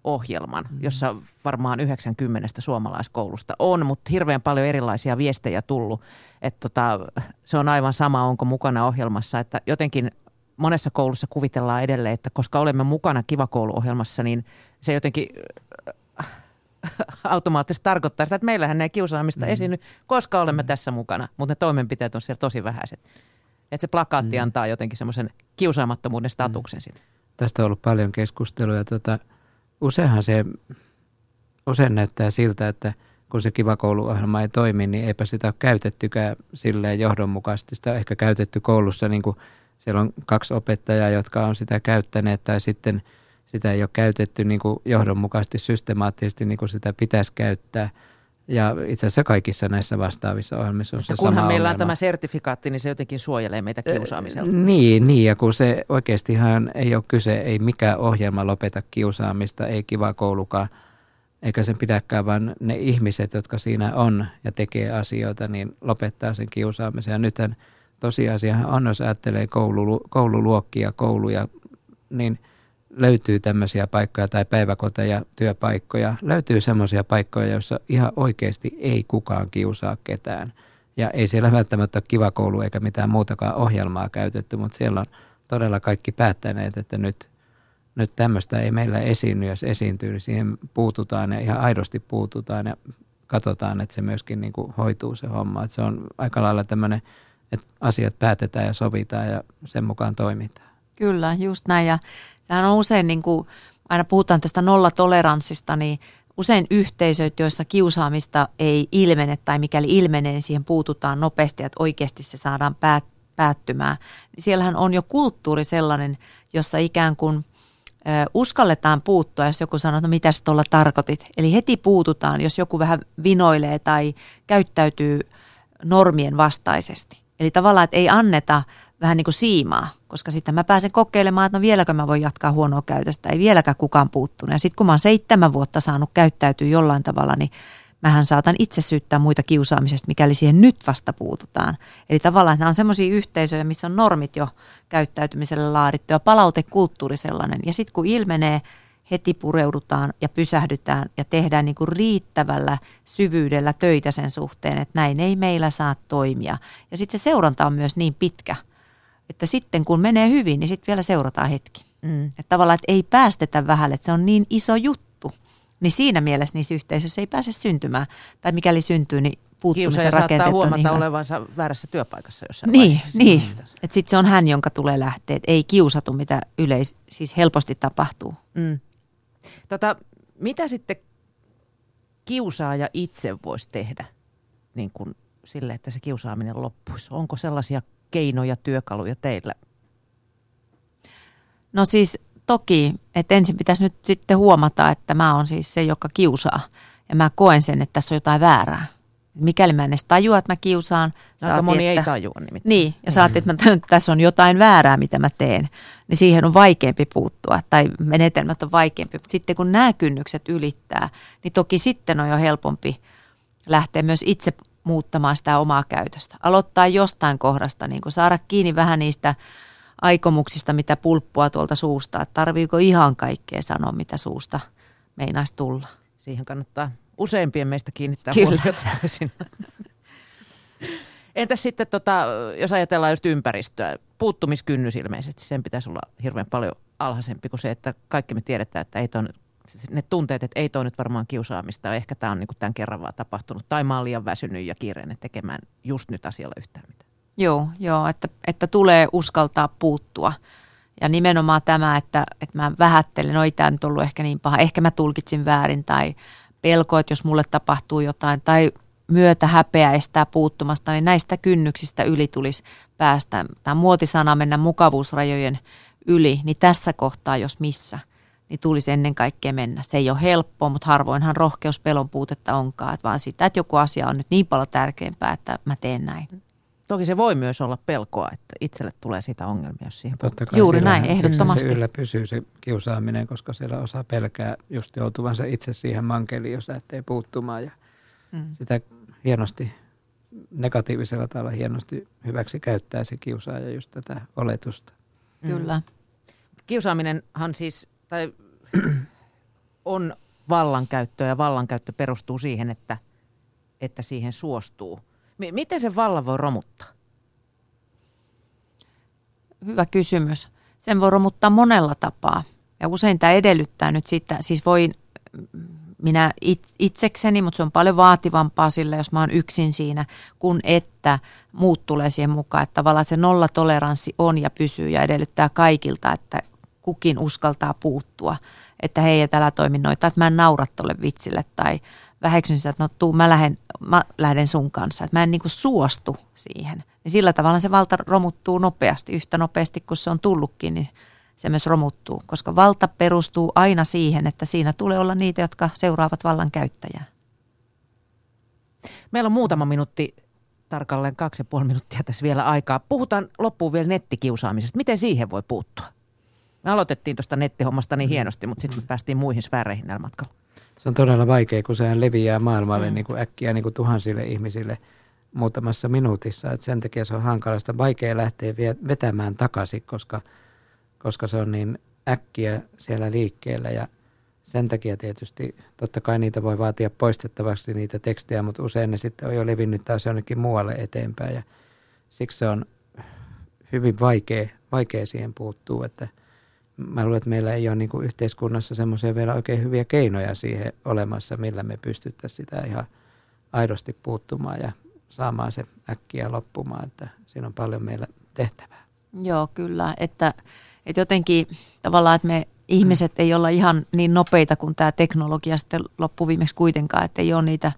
ohjelman, mm. jossa varmaan 90 suomalaiskoulusta on, mutta hirveän paljon erilaisia viestejä tullut. Että tota, se on aivan sama, onko mukana ohjelmassa, että jotenkin monessa koulussa kuvitellaan edelleen, että koska olemme mukana Kiva-kouluohjelmassa, niin se jotenkin automaattisesti tarkoittaa sitä, että meillähän ei kiusaamista mm. esiinny, koska olemme mm. tässä mukana, mutta ne toimenpiteet on siellä tosi vähäiset. Että se plakaatti mm. antaa jotenkin semmoisen kiusaamattomuuden statuksen mm. Tästä on ollut paljon keskustelua. Tota, useinhan se usein näyttää siltä, että kun se kiva kouluohjelma ei toimi, niin eipä sitä ole käytettykään silleen johdonmukaisesti. Sitä on ehkä käytetty koulussa, niin kuin siellä on kaksi opettajaa, jotka on sitä käyttäneet, tai sitten sitä ei ole käytetty niin kuin johdonmukaisesti, systemaattisesti, niin kuin sitä pitäisi käyttää – ja itse asiassa kaikissa näissä vastaavissa ohjelmissa on että se kunhan sama meillä ongelma. on tämä sertifikaatti, niin se jotenkin suojelee meitä kiusaamiselta. Niin, niin, ja kun se oikeastihan ei ole kyse, ei mikään ohjelma lopeta kiusaamista, ei kiva koulukaan, eikä sen pidäkään, vaan ne ihmiset, jotka siinä on ja tekee asioita, niin lopettaa sen kiusaamisen. Ja nythän tosiasiahan on, jos ajattelee koulu, koululuokkia, kouluja, niin – löytyy tämmöisiä paikkoja tai päiväkoteja, työpaikkoja, löytyy semmoisia paikkoja, joissa ihan oikeasti ei kukaan kiusaa ketään. Ja ei siellä välttämättä ole kiva koulu eikä mitään muutakaan ohjelmaa käytetty, mutta siellä on todella kaikki päättäneet, että nyt, nyt tämmöistä ei meillä esiinny. Jos esiintyy, niin siihen puututaan ja ihan aidosti puututaan ja katsotaan, että se myöskin niin kuin hoituu se homma. Että se on aika lailla tämmöinen, että asiat päätetään ja sovitaan ja sen mukaan toimitaan. Kyllä, just näin. Ja Sehän on usein, niin kuin, aina puhutaan tästä nollatoleranssista, niin usein yhteisöt, joissa kiusaamista ei ilmene tai mikäli ilmenee, niin siihen puututaan nopeasti, että oikeasti se saadaan päät, päättymään. Niin siellähän on jo kulttuuri sellainen, jossa ikään kuin uskalletaan puuttua, jos joku sanoo, että no mitä tuolla tarkoitit. Eli heti puututaan, jos joku vähän vinoilee tai käyttäytyy normien vastaisesti. Eli tavallaan, että ei anneta vähän niin kuin siimaa, koska sitten mä pääsen kokeilemaan, että no vieläkö mä voin jatkaa huonoa käytöstä, ei vieläkään kukaan puuttunut. Ja sitten kun mä oon seitsemän vuotta saanut käyttäytyä jollain tavalla, niin mähän saatan itse syyttää muita kiusaamisesta, mikäli siihen nyt vasta puututaan. Eli tavallaan että nämä on semmoisia yhteisöjä, missä on normit jo käyttäytymiselle laadittu ja palautekulttuuri sellainen. Ja sitten kun ilmenee, heti pureudutaan ja pysähdytään ja tehdään niin kuin riittävällä syvyydellä töitä sen suhteen, että näin ei meillä saa toimia. Ja sitten se seuranta on myös niin pitkä, että sitten kun menee hyvin, niin sitten vielä seurataan hetki. Mm. Että tavallaan, että ei päästetä vähälle, että se on niin iso juttu. Niin siinä mielessä niissä yhteisöissä ei pääse syntymään. Tai mikäli syntyy, niin puuttumisen rakenteet saattaa huomata niin olevansa väärässä työpaikassa jossain Niin, vaiheessa. niin. että sitten se on hän, jonka tulee lähteä. Et ei kiusatu, mitä yleis, siis helposti tapahtuu. Mm. Tota, mitä sitten kiusaaja itse voisi tehdä niin kuin sille, että se kiusaaminen loppuisi? Onko sellaisia keinoja, työkaluja teillä? No siis toki, että ensin pitäisi nyt sitten huomata, että mä oon siis se, joka kiusaa. Ja mä koen sen, että tässä on jotain väärää. Mikäli mä en edes tajua, että mä kiusaan. No, aika moni että, ei tajua nimittäin. Niin, ja sä että mä tajun, että tässä on jotain väärää, mitä mä teen. Niin siihen on vaikeampi puuttua, tai menetelmät on vaikeampi. Mutta sitten kun nämä kynnykset ylittää, niin toki sitten on jo helpompi lähteä myös itse muuttamaan sitä omaa käytöstä. Aloittaa jostain kohdasta, niin kuin saada kiinni vähän niistä aikomuksista, mitä pulppua tuolta suusta. Että tarviiko ihan kaikkea sanoa, mitä suusta meinaisi tulla. Siihen kannattaa useimpien meistä kiinnittää Kyllä. huomiota täysin. Entäs sitten, tota, jos ajatellaan just ympäristöä, puuttumiskynnys ilmeisesti, sen pitäisi olla hirveän paljon alhaisempi kuin se, että kaikki me tiedetään, että ei ton, ne tunteet, että ei toi nyt varmaan kiusaamista, ehkä tämä on niin tämän kerran vaan tapahtunut, tai mä oon liian väsynyt ja kiireinen tekemään just nyt asialla yhtään mitään. Joo, joo että, että tulee uskaltaa puuttua. Ja nimenomaan tämä, että, että mä vähättelen, no ei tämä nyt ollut ehkä niin paha, ehkä mä tulkitsin väärin tai pelko, että jos mulle tapahtuu jotain tai myötä häpeä estää puuttumasta, niin näistä kynnyksistä yli tulisi päästä. Tämä muotisana mennä mukavuusrajojen yli, niin tässä kohtaa, jos missä, niin tulisi ennen kaikkea mennä. Se ei ole helppoa, mutta harvoinhan rohkeus pelon puutetta onkaan, että vaan sitä, että joku asia on nyt niin paljon tärkeämpää, että mä teen näin. Toki se voi myös olla pelkoa, että itselle tulee siitä ongelmia, jos siihen Totta kai Juuri näin, ehdottomasti. Se yllä pysyy se kiusaaminen, koska siellä osa pelkää just joutuvansa itse siihen mankeliin, jos lähtee puuttumaan. Ja Mm. sitä hienosti, negatiivisella tavalla hienosti hyväksi käyttää se kiusaaja just tätä oletusta. Kyllä. Kiusaaminenhan siis, tai on vallankäyttöä ja vallankäyttö perustuu siihen, että, että siihen suostuu. M- miten se vallan voi romuttaa? Hyvä kysymys. Sen voi romuttaa monella tapaa. Ja usein tämä edellyttää nyt sitä, siis voin minä it- itsekseni, mutta se on paljon vaativampaa sillä, jos mä oon yksin siinä, kun että muut tulee siihen mukaan. Että tavallaan se nollatoleranssi on ja pysyy ja edellyttää kaikilta, että kukin uskaltaa puuttua. Että hei, et älä toimi noita, että mä en naura tolle vitsille tai väheksyn sitä, että no tuu, mä lähden, mä lähden sun kanssa. Että mä en niinku suostu siihen. Niin sillä tavalla se valta romuttuu nopeasti, yhtä nopeasti kuin se on tullutkin, niin se myös romuttuu. Koska valta perustuu aina siihen, että siinä tulee olla niitä, jotka seuraavat vallan käyttäjää. Meillä on muutama minuutti, tarkalleen kaksi ja puoli minuuttia tässä vielä aikaa. Puhutaan loppuun vielä nettikiusaamisesta. Miten siihen voi puuttua? Me aloitettiin tuosta nettihommasta niin hienosti, mutta sitten me päästiin muihin sfääreihin näillä matkalla. Se on todella vaikea, kun sehän leviää maailmalle mm. niin kuin äkkiä niin kuin tuhansille ihmisille muutamassa minuutissa. Et sen takia se on hankalasta. Vaikea lähteä vetämään takaisin, koska, koska se on niin äkkiä siellä liikkeellä. Ja sen takia tietysti, totta kai niitä voi vaatia poistettavaksi niitä tekstejä, mutta usein ne sitten on jo levinnyt taas jonnekin muualle eteenpäin. Ja siksi se on hyvin vaikea, vaikea siihen puuttuu, että mä luulen, että meillä ei ole niin kuin yhteiskunnassa semmoisia vielä oikein hyviä keinoja siihen olemassa, millä me pystyttäisiin sitä ihan aidosti puuttumaan ja saamaan se äkkiä loppumaan, että siinä on paljon meillä tehtävää. Joo, kyllä. Että, että jotenkin tavallaan, että me ihmiset ei olla ihan niin nopeita kuin tämä teknologia sitten loppuviimeksi kuitenkaan, että ei ole niitä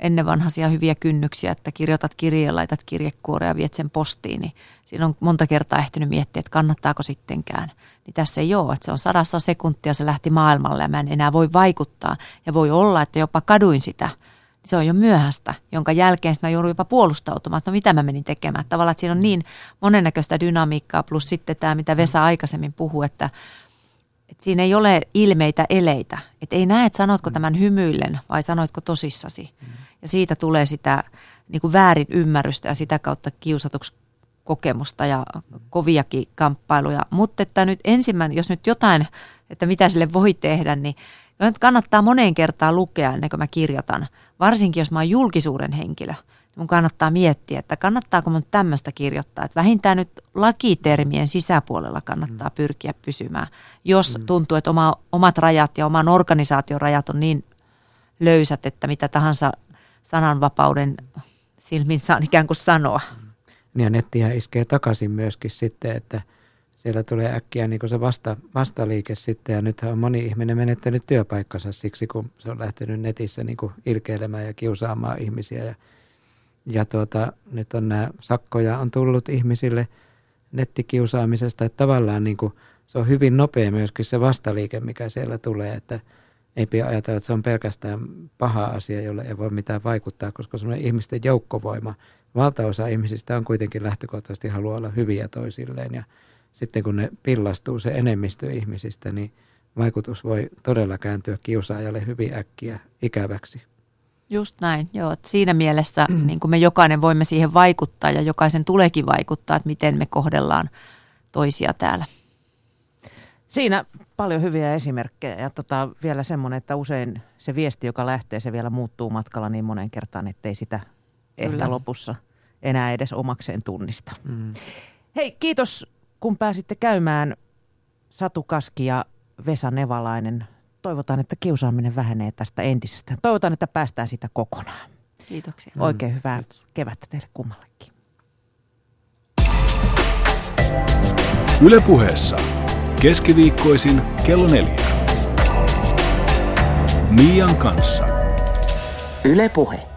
ennen vanhaisia hyviä kynnyksiä, että kirjoitat kirjeen, laitat kirjekuorea ja viet sen postiin, niin siinä on monta kertaa ehtinyt miettiä, että kannattaako sittenkään. Niin tässä ei ole, että se on sadassa sekuntia, se lähti maailmalle ja mä en enää voi vaikuttaa. Ja voi olla, että jopa kaduin sitä. Se on jo myöhäistä, jonka jälkeen mä joudun jopa puolustautumaan, että no mitä mä menin tekemään. Tavallaan, että siinä on niin monennäköistä dynamiikkaa, plus sitten tämä, mitä Vesa aikaisemmin puhui, että että siinä ei ole ilmeitä eleitä. Että ei näe, että sanotko tämän hymyillen vai sanoitko tosissasi. Mm. Ja siitä tulee sitä niin kuin väärin ymmärrystä ja sitä kautta kiusatuksi kokemusta ja koviakin kamppailuja. Mutta että nyt ensimmäinen, jos nyt jotain, että mitä sille voi tehdä, niin nyt kannattaa moneen kertaan lukea ennen kuin mä kirjoitan. Varsinkin, jos mä oon julkisuuden henkilö – mun kannattaa miettiä, että kannattaako mun tämmöistä kirjoittaa. Että vähintään nyt lakitermien sisäpuolella kannattaa mm. pyrkiä pysymään, jos mm. tuntuu, että oma, omat rajat ja oman organisaation rajat on niin löysät, että mitä tahansa sananvapauden silmin saan ikään kuin sanoa. Ja nettiä iskee takaisin myöskin sitten, että siellä tulee äkkiä niin se vasta, vastaliike sitten. Ja nythän on moni ihminen menettänyt työpaikkansa siksi, kun se on lähtenyt netissä niin ilkeilemään ja kiusaamaan ihmisiä. Ja ja tuota, nyt on nämä sakkoja on tullut ihmisille nettikiusaamisesta, että tavallaan niin se on hyvin nopea myöskin se vastaliike, mikä siellä tulee, että ei pidä ajatella, että se on pelkästään paha asia, jolle ei voi mitään vaikuttaa, koska semmoinen ihmisten joukkovoima, valtaosa ihmisistä on kuitenkin lähtökohtaisesti haluaa olla hyviä toisilleen ja sitten kun ne pillastuu se enemmistö ihmisistä, niin vaikutus voi todella kääntyä kiusaajalle hyvin äkkiä ikäväksi. Just näin, joo. Että siinä mielessä niin kuin me jokainen voimme siihen vaikuttaa ja jokaisen tuleekin vaikuttaa, että miten me kohdellaan toisia täällä. Siinä paljon hyviä esimerkkejä ja tota, vielä semmoinen, että usein se viesti, joka lähtee, se vielä muuttuu matkalla niin monen kertaan, ettei sitä ehkä lopussa enää edes omakseen tunnista. Mm. Hei, kiitos kun pääsitte käymään Satu Kaski ja Vesa Nevalainen toivotaan, että kiusaaminen vähenee tästä entisestään. Toivotaan, että päästään sitä kokonaan. Kiitoksia. Oikein hyvää Kiitos. kevättä teille kummallekin. Ylepuheessa keskiviikkoisin kello neljä. Mian kanssa. Ylepuhe.